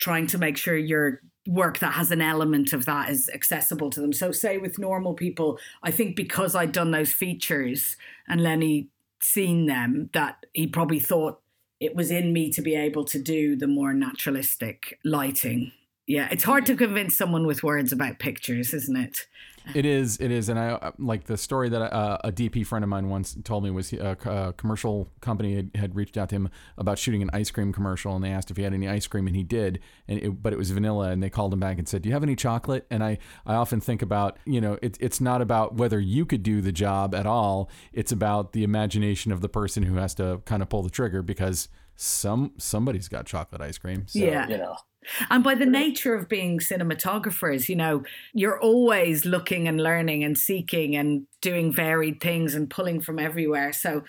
trying to make sure your work that has an element of that is accessible to them. So say with normal people, I think because I'd done those features and Lenny seen them, that he probably thought it was in me to be able to do the more naturalistic lighting. Yeah, it's hard to convince someone with words about pictures, isn't it? It is, it is, and I uh, like the story that uh, a DP friend of mine once told me was a, a commercial company had, had reached out to him about shooting an ice cream commercial, and they asked if he had any ice cream, and he did, and it, but it was vanilla, and they called him back and said, "Do you have any chocolate?" And I, I often think about, you know, it, it's not about whether you could do the job at all; it's about the imagination of the person who has to kind of pull the trigger because some somebody's got chocolate ice cream. So. Yeah. You know. And by the nature of being cinematographers, you know, you're always looking and learning and seeking and doing varied things and pulling from everywhere. So,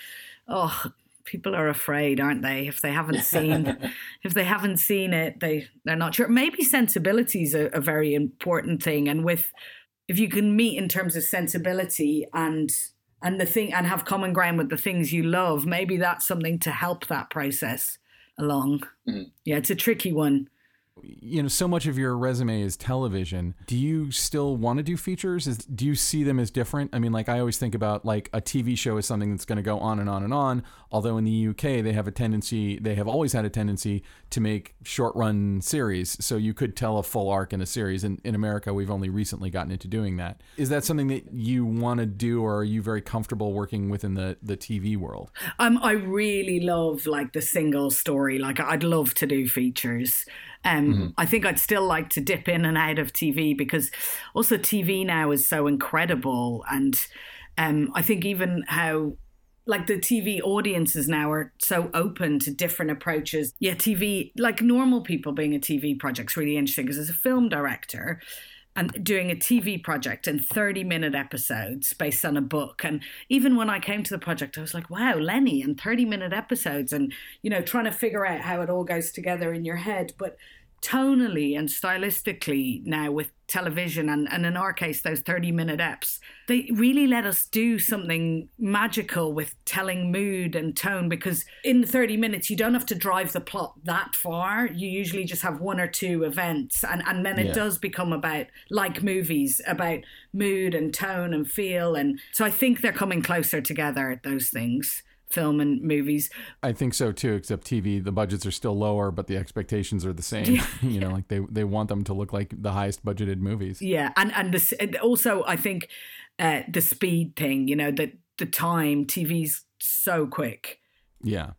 oh, people are afraid, aren't they? If they haven't seen, if they haven't seen it, they they're not sure. Maybe sensibility is a, a very important thing, and with if you can meet in terms of sensibility and and the thing and have common ground with the things you love, maybe that's something to help that process along. Mhm. Yeah, it's a tricky one. You know so much of your resume is television. Do you still want to do features? Is do you see them as different? I mean like i always think about like a tv show is something that's going to go on and on and on although in the uk they have a tendency they have always had a tendency to make short run series. So you could tell a full arc in a series. And in america we've only recently gotten into doing that. Is that something that you want to do or are you very comfortable working within the the tv world? Um, I really love like the single story. Like I'd love to do features. Um, I think I'd still like to dip in and out of TV because also TV now is so incredible, and um, I think even how like the TV audiences now are so open to different approaches. Yeah, TV like normal people being a TV project's really interesting because as a film director and doing a TV project in 30 minute episodes based on a book. And even when I came to the project, I was like, wow, Lenny, and 30 minute episodes, and, you know, trying to figure out how it all goes together in your head. But tonally and stylistically now with television and, and in our case those 30 minute eps they really let us do something magical with telling mood and tone because in 30 minutes you don't have to drive the plot that far. You usually just have one or two events and, and then it Yeah. does become about like movies about mood and tone and feel. And so i think they're coming closer together at those things film and movies I think so too, except TV, the budgets are still lower, but the expectations are the same. you know, like they, they want them to look like the highest budgeted movies. Yeah, and and this and also I think uh, the speed thing. You know, that the time TV's so quick. Yeah.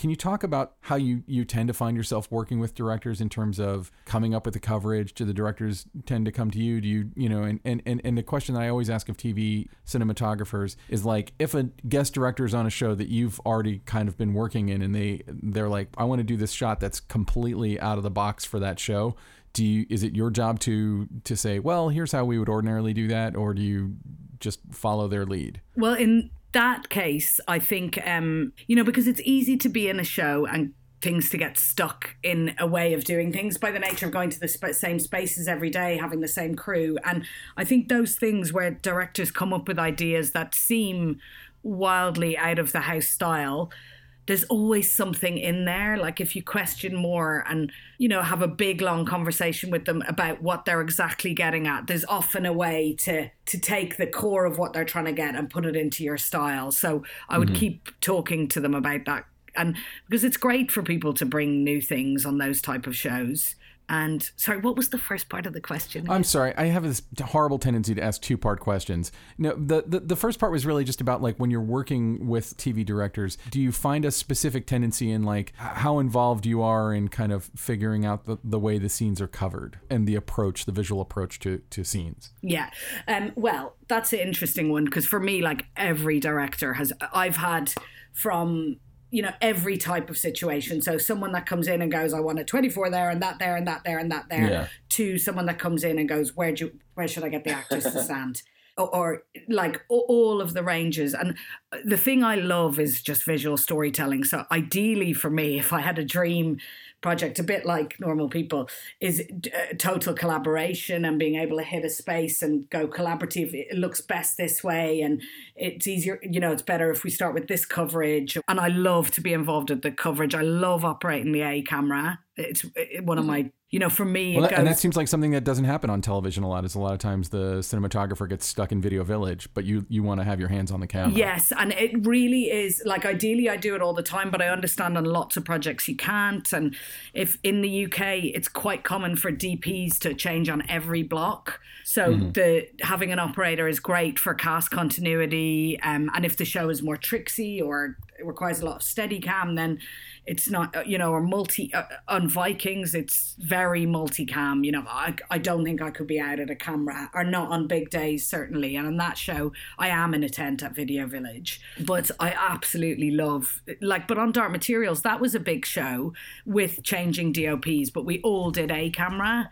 Can you talk about how you, you tend to find yourself working with directors in terms of coming up with the coverage? Do the directors tend to come to you? Do you, you know, and, and, and, and the question that I always ask of TV cinematographers is like, if a guest director is on a show that you've already kind of been working in and they, they're like, I want to do this shot that's completely out of the box for that show. Do you, is it your job to, to say, well, here's how we would ordinarily do that? Or do you just follow their lead? Well, in that case, I think um, you know because it's easy to be in a show and things to get stuck in a way of doing things by the nature of going to the sp- same spaces every day, having the same crew, and I think those things where directors come up with ideas that seem wildly out of the house style there's always something in there. Like if you question more and, you know, have a big long conversation with them about what they're exactly getting at, there's often a way to to take the core of what they're trying to get and put it into your style. So I would mm-hmm. keep talking to them about that and because it's great for people to bring new things on those type of shows and sorry, what was the first part of the question? I'm sorry. I have this horrible tendency to ask two part questions. No, the, the the first part was really just about like when you're working with TV directors, do you find a specific tendency in like how involved you are in kind of figuring out the, the way the scenes are covered and the approach, the visual approach to, to scenes? Yeah. Um, well, that's an interesting one because for me, like every director has, I've had from you know every type of situation. So someone that comes in and goes i want a 24 there and that there and that there and that there yeah. to someone that comes in and goes where do you, where should i get the actors to stand? Or, or, like all of the ranges. And the thing i love is just visual storytelling. So ideally for me if i had a dream project, a bit like normal people, is uh, total collaboration and being able to hit a space and go collaborative. It looks best this way, and it's easier. You know, it's better if we start with this coverage. And I love to be involved with the coverage. I love operating the A camera. It's one of my you know, for me, well, goes, and that seems like something that doesn't happen on television a lot. Is a lot of times the cinematographer gets stuck in Video Village, but you you want to have your hands on the camera. Yes, and it really is like ideally I do it all the time, but I understand on lots of projects you can't. And if in the UK, it's quite common for DPs to change on every block, so mm-hmm. the having an operator is great for cast continuity. Um, and if the show is more tricksy or it requires a lot of steady cam, then it's not uh, you know or multi uh, on Vikings it's very multicam you know I, I don't think I could be out at a camera or not on big days certainly. And on that show I am in a tent at Video Village. But I absolutely love like but on Dark Materials that was a big show with changing DOPs but we all did a camera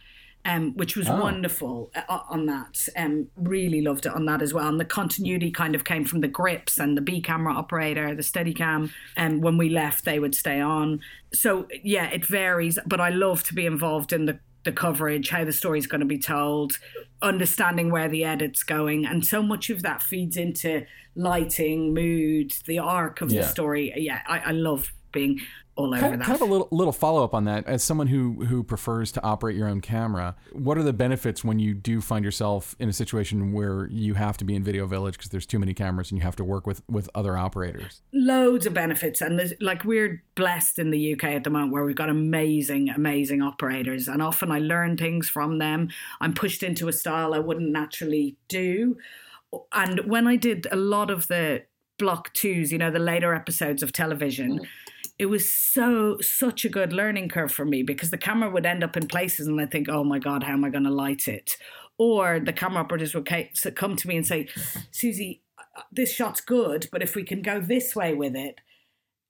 um, which was oh. wonderful uh, on that. Um, really loved it on that as well. And the continuity kind of came from the grips and the B camera operator, the Steadicam. And um, when we left, they would stay on. So yeah, it varies. But I love to be involved in the the coverage, how the story's going to be told, understanding where the edit's going, and so much of that feeds into lighting, mood, the arc of yeah. the story. Yeah, I, I love being all over kind, that. Kind of a little little follow up on that. As someone who who prefers to operate your own camera, what are the benefits when you do find yourself in a situation where you have to be in Video Village because there's too many cameras and you have to work with with other operators? Loads of benefits, and there's, like we're blessed in the UK at the moment where we've got amazing amazing operators, and often I learn things from them. I'm pushed into a style I wouldn't naturally do, and when I did a lot of the block twos, you know, the later episodes of television. Mm. It was so such a good learning curve for me because the camera would end up in places and I think, oh my god, how am I going to light it? Or the camera operators would come to me and say, Suzie, uh, this shot's good, but if we can go this way with it,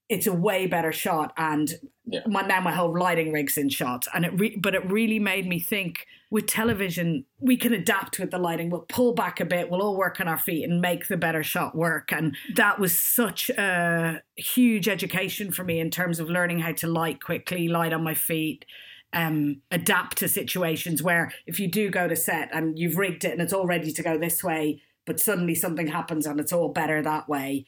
it's a way better shot and yeah. my, now my whole lighting rig's in shot and it re- but it really made me think with television we can adapt with the lighting. We'll pull back a bit we'll all work on our feet and make the better shot work. And that was such a huge education for me in terms of learning how to light quickly light on my feet um, adapt to situations where if you do go to set and you've rigged it and it's all ready to go this way but suddenly something happens and it's all better that way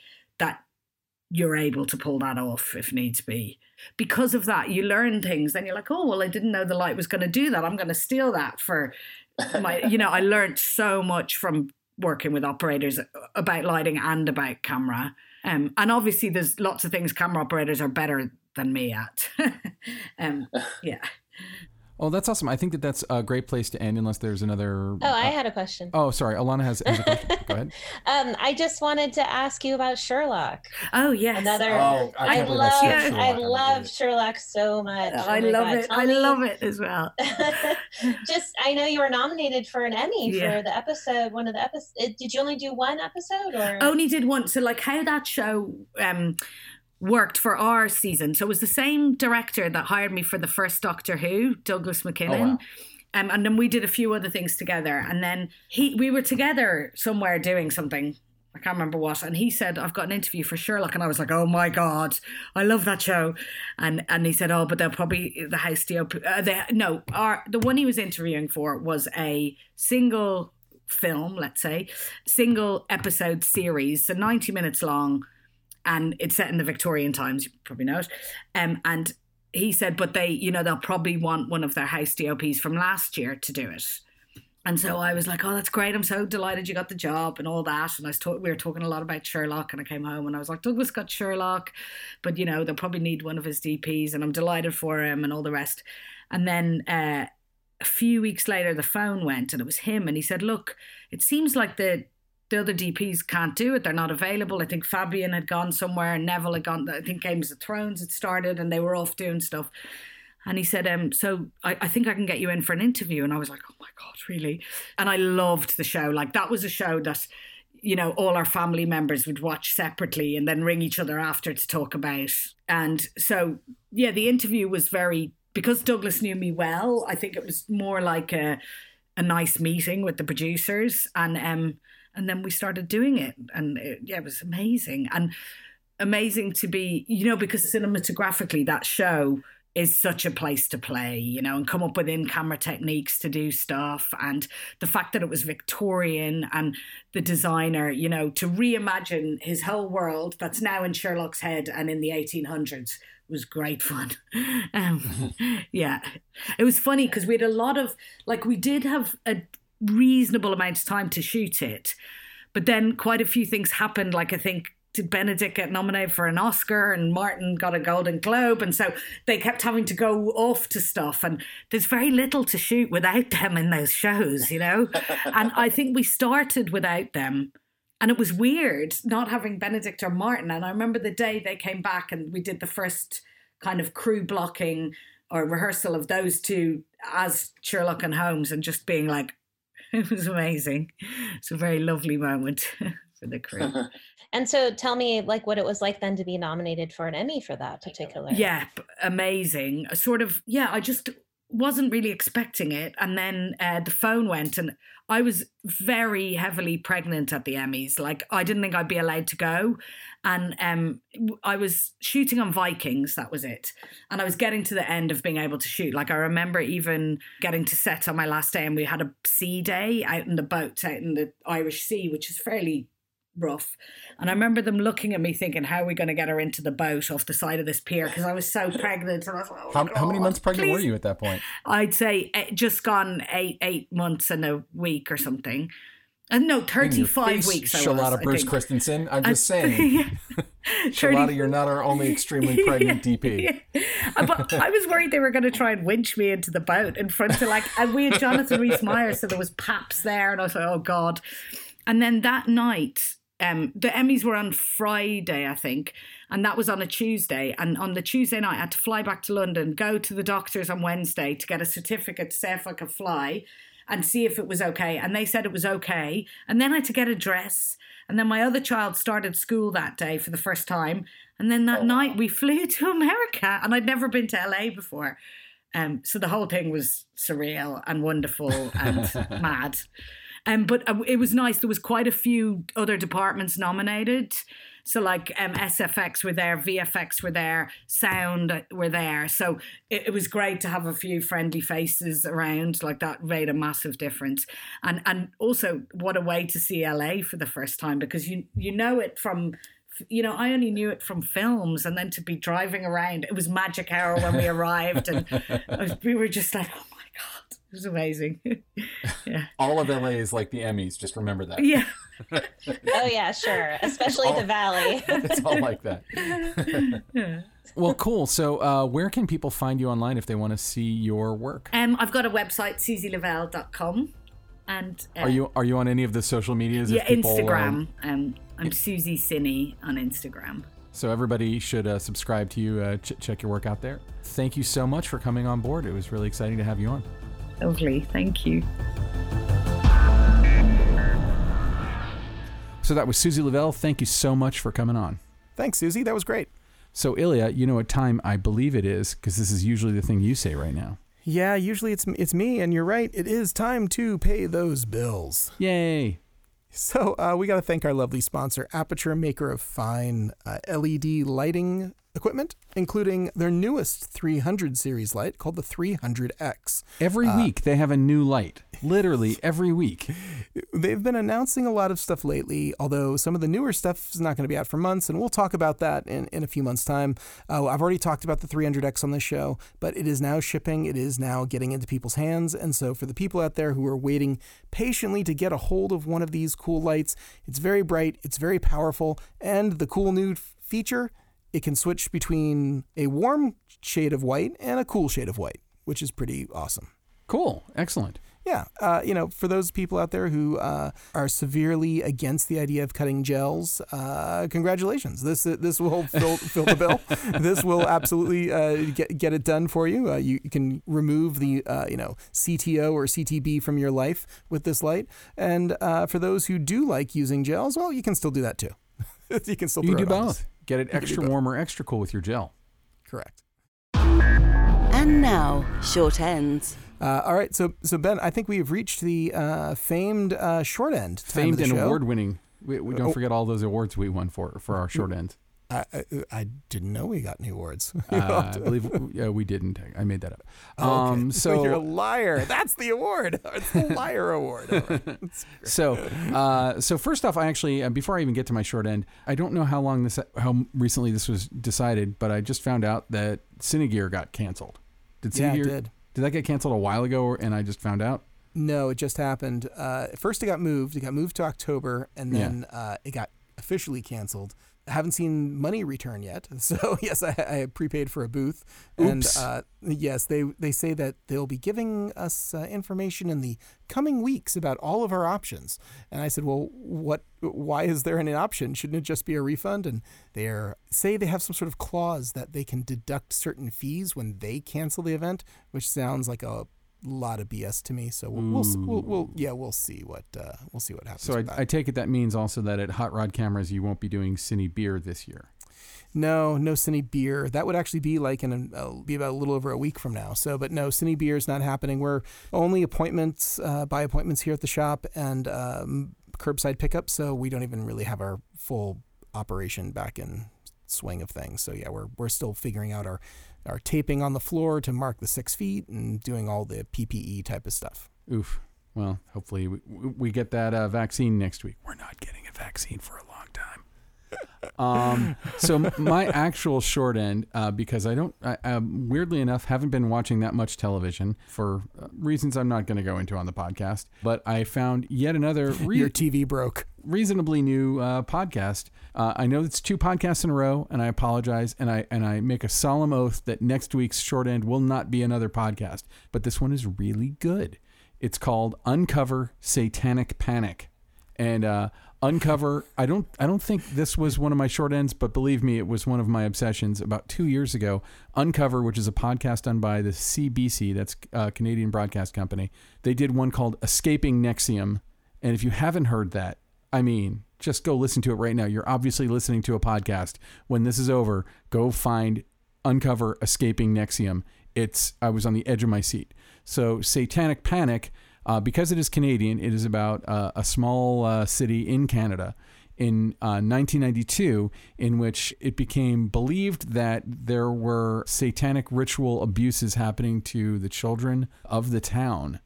you're able to pull that off if needs be. Because of that, you learn things. Then you're like, oh, well, I didn't know the light was going to do that. I'm going to steal that for my, you know, I learned so much from working with operators about lighting and about camera. Um, and obviously, there's lots of things camera operators are better than me at. um, yeah. Oh, that's awesome. I think that that's a great place to end, unless there's another. Oh, I uh, had a question. Oh, sorry. Alana has, has a question. Go ahead. Um, I just wanted to ask you about Sherlock. Oh, yes. Another. Oh, I, I love. Sherlock. I love Sherlock so much. Oh, I love God. it. Tell I me, love it as well. just, I know you were nominated for an Emmy yeah. for the episode. One of the episodes. Did you only do one episode, or only did one? So, like, how that show um worked for our season. So it was the same director that hired me for the first Doctor Who, Douglas Mackinnon. Oh, wow. um, and then we did a few other things together. And then he we were together somewhere doing something. I can't remember what. And he said, I've got an interview for Sherlock. And I was like, oh my God, I love that show. And and he said, oh, but they'll probably, the house DOP, uh, they, no, our, the one he was interviewing for was a single film, let's say, single episode series, so 90 minutes long and it's set in the Victorian times. You probably know it. Um, and he said, but they, you know, they'll probably want one of their house DOPs from last year to do it. And so I was like, "Oh, that's great! I'm so delighted you got the job and all that." And I was we were talking a lot about Sherlock, and I came home and I was like, "Douglas got Sherlock, but you know they'll probably need one of his DPs, and I'm delighted for him and all the rest." And then uh, a few weeks later, the phone went, and it was him, and he said, "Look, it seems like the the other DPs can't do it. They're not available. I think Fabian had gone somewhere, and Neville had gone. I think Games of Thrones had started, and they were off doing stuff." And he said, um, so I, I think I can get you in for an interview. And I was like, oh my God, really? And I loved the show. Like that was a show that, you know, all our family members would watch separately and then ring each other after to talk about. And so, yeah, the interview was very, because Douglas knew me well, I think it was more like a, a nice meeting with the producers. And, um, and then we started doing it. And it, yeah, it was amazing. And amazing to be, you know, because cinematographically that show is such a place to play, you know, and come up with in camera techniques to do stuff. And the fact that it was Victorian and the designer, you know, to reimagine his whole world that's now in Sherlock's head and in the 1800s was great fun. Um, yeah. It was funny because we had a lot of, like, we did have a reasonable amount of time to shoot it. But then quite a few things happened. Like, I think did Benedict get nominated for an Oscar and Martin got a Golden Globe? And so they kept having to go off to stuff. And there's very little to shoot without them in those shows, you know? and I think we started without them. And it was weird not having Benedict or Martin. And I remember the day they came back and we did the first kind of crew blocking or rehearsal of those two as Sherlock and Holmes and just being like, it was amazing. It's a very lovely moment for the crew. And so tell me like what it was like then to be nominated for an Emmy for that particular. Yeah, amazing. Sort of yeah, I just wasn't really expecting it and then uh, the phone went and I was very heavily pregnant at the Emmys. Like I didn't think I'd be allowed to go and um I was shooting on Vikings, that was it. And I was getting to the end of being able to shoot. Like I remember even getting to set on my last day and we had a sea day out in the boat out in the Irish Sea, which is fairly rough. And I remember them looking at me thinking, how are we going to get her into the boat off the side of this pier? Because I was so pregnant. And I was like, oh how, how many months pregnant please. were you at that point? I'd say eh, just gone eight eight months and a week or something. And no, In your 35 face, weeks. I was, Charlotta I Bruus. Christensen. I'm just saying. Yeah. Charlotta, 30 you're not our only extremely pregnant DP. Yeah. Uh, But I was worried they were going to try and winch me into the boat in front of like, and we had Jonathan Rhys Myers, so there was Paps there, and I was like, oh god. And then that night, um, the Emmys were on Friday, I think, and that was on a Tuesday. And on the Tuesday night, I had to fly back to London, go to the doctors on Wednesday to get a certificate to say if I could fly and see if it was okay. And they said it was okay. And then I had to get a dress. And then my other child started school that day for the first time. And then that night we flew to America, and I'd never been to LA before. Um, so the whole thing was surreal and wonderful and mad. Um, but uh, it was nice. There was quite a few other departments nominated. So like um, SFX were there, VFX were there, sound were there. So it, it was great to have a few friendly faces around. Like that made a massive difference. And and also what a way to see LA for the first time because you you know it from you know, I only knew it from films, and then to be driving around, it was magic hour when we arrived, and was- we were just like, "Oh my it was amazing!" yeah, All of LA is like the Emmys. Just remember that. yeah. Oh yeah, sure. Especially the Valley. it's all like that. Well, cool. So, uh, where can people find you online if they want to see your work? Um, I've got a website, suzielavelle.com, and uh, Are you are you on any of the social medias? yeah, people, Instagram. um, Um, I'm Suzie Cine on Instagram. so everybody should uh, subscribe to you. Uh, ch- check your work out there. Thank you so much for coming on board. It was really exciting to have you on. Lovely, thank you. So that was Suzie Lavelle. Thank you so much for coming on. Thanks, Suzie. That was great. So Illya, you know what time I believe it is because this is usually the thing you say right now. Yeah, usually it's it's me, and you're right. It is time to pay those bills. Yay! So uh, we got to thank our lovely sponsor, Aputure, maker of fine uh, LED lighting equipment, including their newest 300 series light called the 300X. Every week they have a new light. Literally every week. They've been announcing a lot of stuff lately, although some of the newer stuff is not going to be out for months, and we'll talk about that in, in a few months' time. Uh, I've already talked about the 300X on this show, but it is now shipping. It is now getting into people's hands. And so, for the people out there who are waiting patiently to get a hold of one of these cool lights, it's very bright, it's very powerful, and the cool new feature it can switch between a warm shade of white and a cool shade of white, which is pretty awesome. Cool. Excellent. Yeah, uh, you know, for those people out there who uh, are severely against the idea of cutting gels, uh, congratulations. This this will fill, fill the bill. this will absolutely uh, get get it done for you. Uh, you. You can remove the uh, you know CTO or CTB from your life with this light. And for those who do like using gels, well, you can still do that too. you can still You do both. This. Get it extra warm or extra cool with your gel. Correct. And now, short ends. Uh, all right, so so Ben, I think we have reached the uh, famed uh, short end. time of Famed the and award winning. We, we don't Oh. forget all those awards we won for for our short end. I, I, I didn't know we got any awards. Uh, I believe yeah, we didn't. I made that up. Oh, okay. Um, so you're a liar. That's the award. It's the liar award. Right. So, uh, so first off, I actually, uh, before I even get to my short end, I don't know how long this, how recently this was decided, but I just found out that Cinegear got canceled. Did Yeah, it did. Did that get canceled a while ago, or and I just found out? No, it just happened. Uh, first, it got moved. It got moved to October, and then uh, it got officially canceled. Haven't seen money return yet. So yes, I, I prepaid for a booth, and uh, yes, they they say that they'll be giving us uh, information in the coming weeks about all of our options. And I said, well, what? Why is there an option? Shouldn't it just be a refund? And they say they have some sort of clause that they can deduct certain fees when they cancel the event, which sounds like a lot of BS to me. So we'll, we'll, we'll, we'll yeah, we'll see what uh, we'll see what happens. So I. I take it that means also that at Hot Rod Cameras, you won't be doing Cine Beer this year. No, no Cine beer. That would actually be like in a, uh, be about a little over a week from now. So, but no, Cine beer is not happening. We're only appointments uh, by appointments here at the shop and um, curbside pickup. So we don't even really have our full operation back in swing of things. So yeah, we're we're still figuring out our our taping on the floor to mark the six feet and doing all the PPE type of stuff. Oof. Well, hopefully we, we get that uh, vaccine next week. We're not getting a vaccine for a long time. Um, so my actual short end, uh, because I don't, I, um, weirdly enough, haven't been watching that much television for uh, reasons I'm not going to go into on the podcast. But I found yet another re- Your TV broke. Reasonably new uh, podcast. Uh, I know it's two podcasts in a row, and I apologize. And I and I make a solemn oath that next week's short end will not be another podcast. But this one is really good. It's called Uncover Satanic Panic, and uh, Uncover. I don't I don't think this was one of my short ends, but believe me, it was one of my obsessions about two years ago. Uncover, which is a podcast done by the CBC, that's uh, Canadian Broadcast Company. They did one called Escaping NXIVM, and if you haven't heard that, I mean, just go listen to it right now. You're obviously listening to a podcast. When this is over, go find Uncover Escaping NXIVM. It's I was on the edge of my seat. So Satanic Panic, uh, because it is Canadian, it is about uh, a small uh, city in Canada in uh, 1992, in which it became believed that there were satanic ritual abuses happening to the children of the town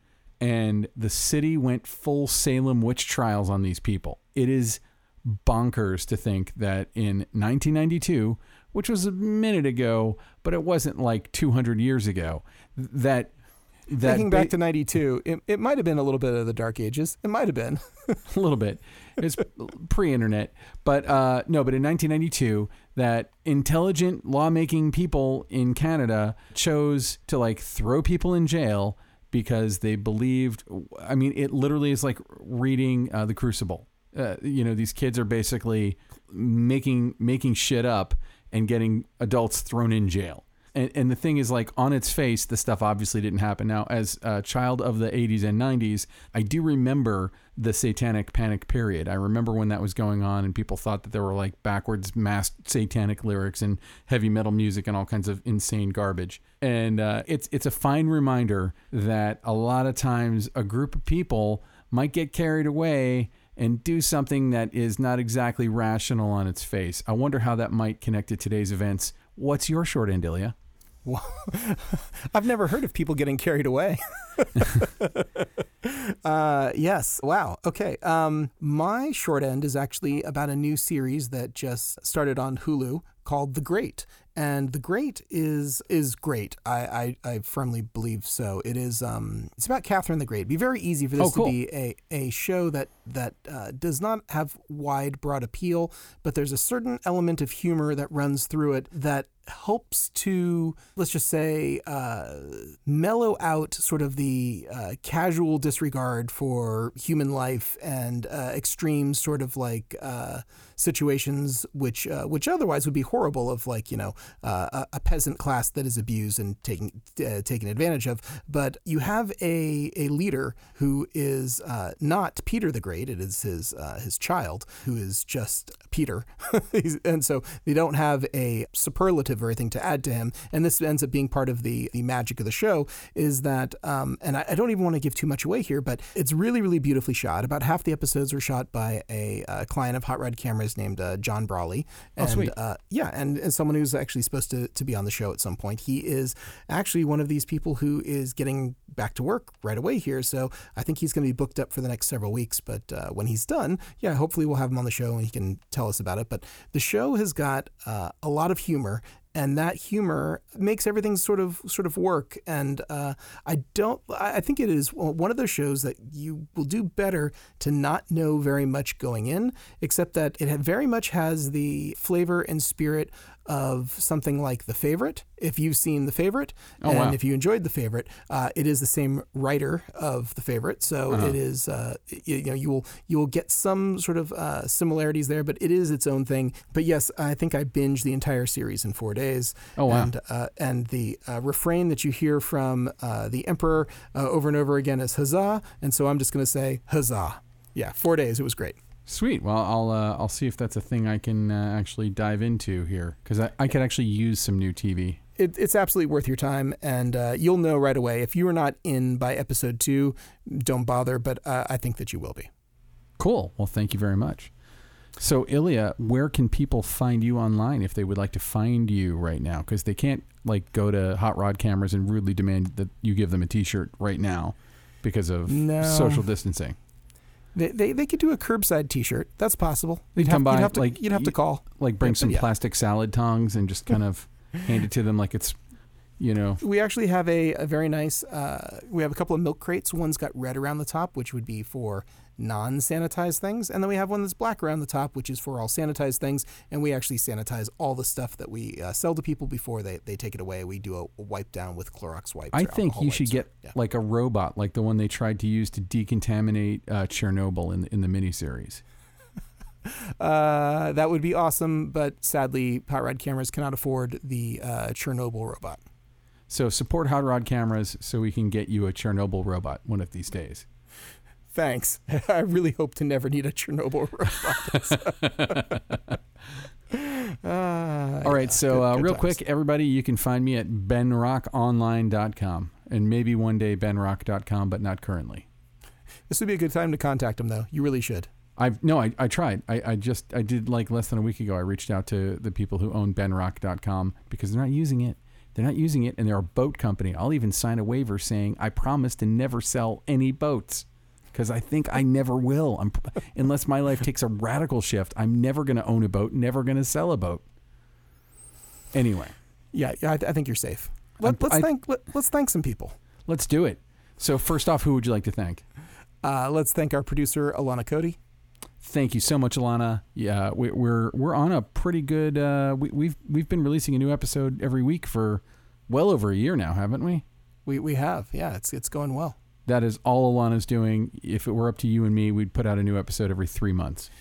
and the city went full Salem witch trials on these people. It is bonkers to think that in 1992, which was a minute ago, but it wasn't like 200 years ago, that that Thinking back ba- to '92, it, it might have been a little bit of the Dark Ages. It might have been. a little bit. It's pre-internet, but uh, no. But in 1992, that intelligent lawmaking people in Canada chose to like throw people in jail because they believed. I mean, it literally is like reading uh, the Crucible. Uh, you know, these kids are basically making making shit up and getting adults thrown in jail. And, and the thing is, like, on its face, the stuff obviously didn't happen. Now, as a child of the 80s and 90s, I do remember the satanic panic period. I remember when that was going on, and people thought that there were like backwards masked satanic lyrics and heavy metal music and all kinds of insane garbage. And uh, it's it's a fine reminder that a lot of times a group of people might get carried away and do something that is not exactly rational on its face. I wonder how that might connect to today's events What's your short end, Illya? Well, I've never heard of people getting carried away. uh, yes. Wow. Okay. Um, my short end is actually about a new series that just started on Hulu called The Great. And The Great is is great. I, I, I firmly believe so. It is. Um, it's about Catherine the Great. It'd be very easy for this Oh, cool. to be a, a show that that uh, does not have wide, broad appeal, but there's a certain element of humor that runs through it that helps to let's just say uh, mellow out sort of the uh, casual disregard for human life and uh, extreme sort of like uh, situations which uh, which otherwise would be horrible of like you know uh, a, a peasant class that is abused and taken taken advantage of. But you have a a leader who is not Peter the Great it is his his child who is just Peter. And so they don't have a superlative or anything to add to him and this ends up being part of the the magic of the show is that um, and I, I don't even want to give too much away here but it's really really beautifully shot. About half the episodes were shot by a, uh client of Hot Rod Cameras named uh, John Brawley. And sweet. uh, yeah and, and someone who's actually supposed to, to be on the show at some point. He is actually one of these people who is getting back to work right away here so I think he's going to be booked up for the next several weeks but uh, when he's done yeah hopefully we'll have him on the show and he can tell us about it. But the show has got uh, a lot of humor and that humor makes everything sort of sort of work. And uh, i don't i think it is one of those shows that you will do better to not know very much going in except that it very much has the flavor and spirit of something like the favorite if you've seen the favorite. Oh, and wow. if you enjoyed the favorite uh, it is the same writer of the favorite. So Uh-huh. it is uh, you, you know you will you will get some sort of uh, similarities there but it is its own thing. But yes i think i binged the entire series in four days Oh, wow. and uh, and the uh, refrain that you hear from uh, the emperor uh, over and over again is huzzah and so i'm just going to say huzzah yeah four days it was great Sweet. Well, I'll uh, I'll see if that's a thing I can uh, actually dive into here because I, I could actually use some new TV. it, it's absolutely worth your time, and uh, you'll know right away. If you are not in by episode two, don't bother. But uh, I think that you will be. Cool. Well, thank you very much. So, Illya, where can people find you online if they would like to find you right now? Because they can't like go to Hot Rod Cameras and rudely demand that you give them a T-shirt right now because of No. social distancing. They, they, they could do a curbside T-shirt. That's possible. They'd You'd come have, by, you'd have to, like, you'd have to call. Like bring Yeah, some yeah. plastic salad tongs and just kind of hand it to them like it's, you know, We actually have a, a very nice. Uh, we have a couple of milk crates. One's got red around the top, which would be for non-sanitized things, and then we have one that's black around the top, which is for all sanitized things. And we actually sanitize all the stuff that we uh, sell to people before they, they take it away. We do a, a wipe down with Clorox wipes. I think you should get yeah. like a robot, like the one they tried to use to decontaminate uh, Chernobyl in the, in the miniseries. Uh, that would be awesome, but sadly, Hot Rod Cameras cannot afford the uh, Chernobyl robot. So support Hot Rod Cameras so we can get you a Chernobyl robot one of these days. Thanks. I really hope to never need a Chernobyl robot. Ah, All right, yeah, so good- uh, good real times. quick, everybody, you can find me at benrockonline.com and maybe one day benrock.com, but not currently. This would be a good time to contact him, though. You really should. I've no, I, I tried. I, I just I did like less than a week ago. I reached out to the people who own benrock.com because they're not using it. They're not using it, and they're a boat company. I'll even sign a waiver saying I promise to never sell any boats because I think I never will. I'm, unless my life takes a radical shift, I'm never going to own a boat, never going to sell a boat. Anyway, Yeah, yeah I, I think you're safe. Let, us thank let, let's thank some people. let's do it. So first off, who would you like to thank? Uh, let's thank our producer Alana Cody. Thank you so much, Alana. Yeah, we, we're we're on a pretty good. Uh, we, we've we've been releasing a new episode every week for well over a year now, haven't we? We we have yeah, it's it's going well. That is all Alana's doing. If it were up to you and me, we'd put out a new episode every three months.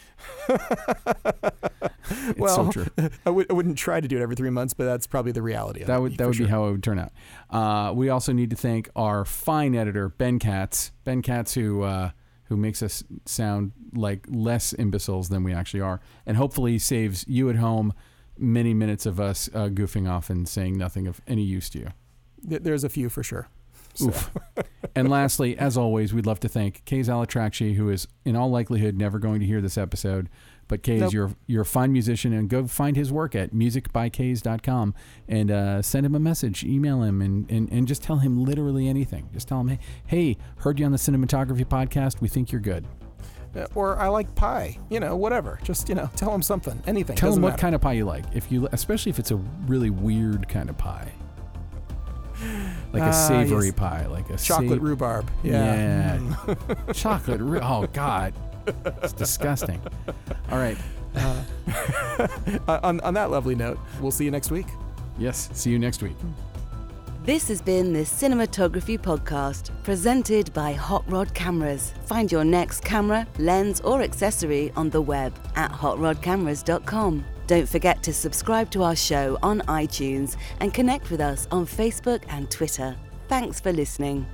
It's well, so true. I would I wouldn't try to do it every three months, but that's probably the reality. Of That it, would that would sure. be how it would turn out. Uh, we also need to thank our fine editor Ben Katz. Ben Katz, who uh, who makes us sound like less imbeciles than we actually are, and hopefully saves you at home many minutes of us uh, goofing off and saying nothing of any use to you. There's a few for sure. So, Oof. and lastly, as always, we'd love to thank Kays Al-Atrakchi, who is in all likelihood never going to hear this episode, But Kays, Nope. you're you're a fine musician, and go find his work at musicbykays.com and uh, send him a message, email him, and, and and just tell him literally anything. Just tell him, hey, hey, heard you on the cinematography podcast. We think you're good. Uh, Or I like pie. You know, whatever. Just you know, tell him something. Anything. Tell him Doesn't what matter. kind of pie you like. If you, especially if it's a really weird kind of pie, like Ah, a savory yes. pie, like a chocolate sa- rhubarb. Yeah. Yeah, chocolate. Ru- oh God, it's disgusting. All right. Uh, on on that lovely note, we'll see you next week. Yes. See you next week. This has been the Cinematography Podcast, presented by Hot Rod Cameras. Find your next camera, lens, or accessory on the web at hotrodcameras.com. Don't forget to subscribe to our show on iTunes and connect with us on Facebook and Twitter. Thanks for listening.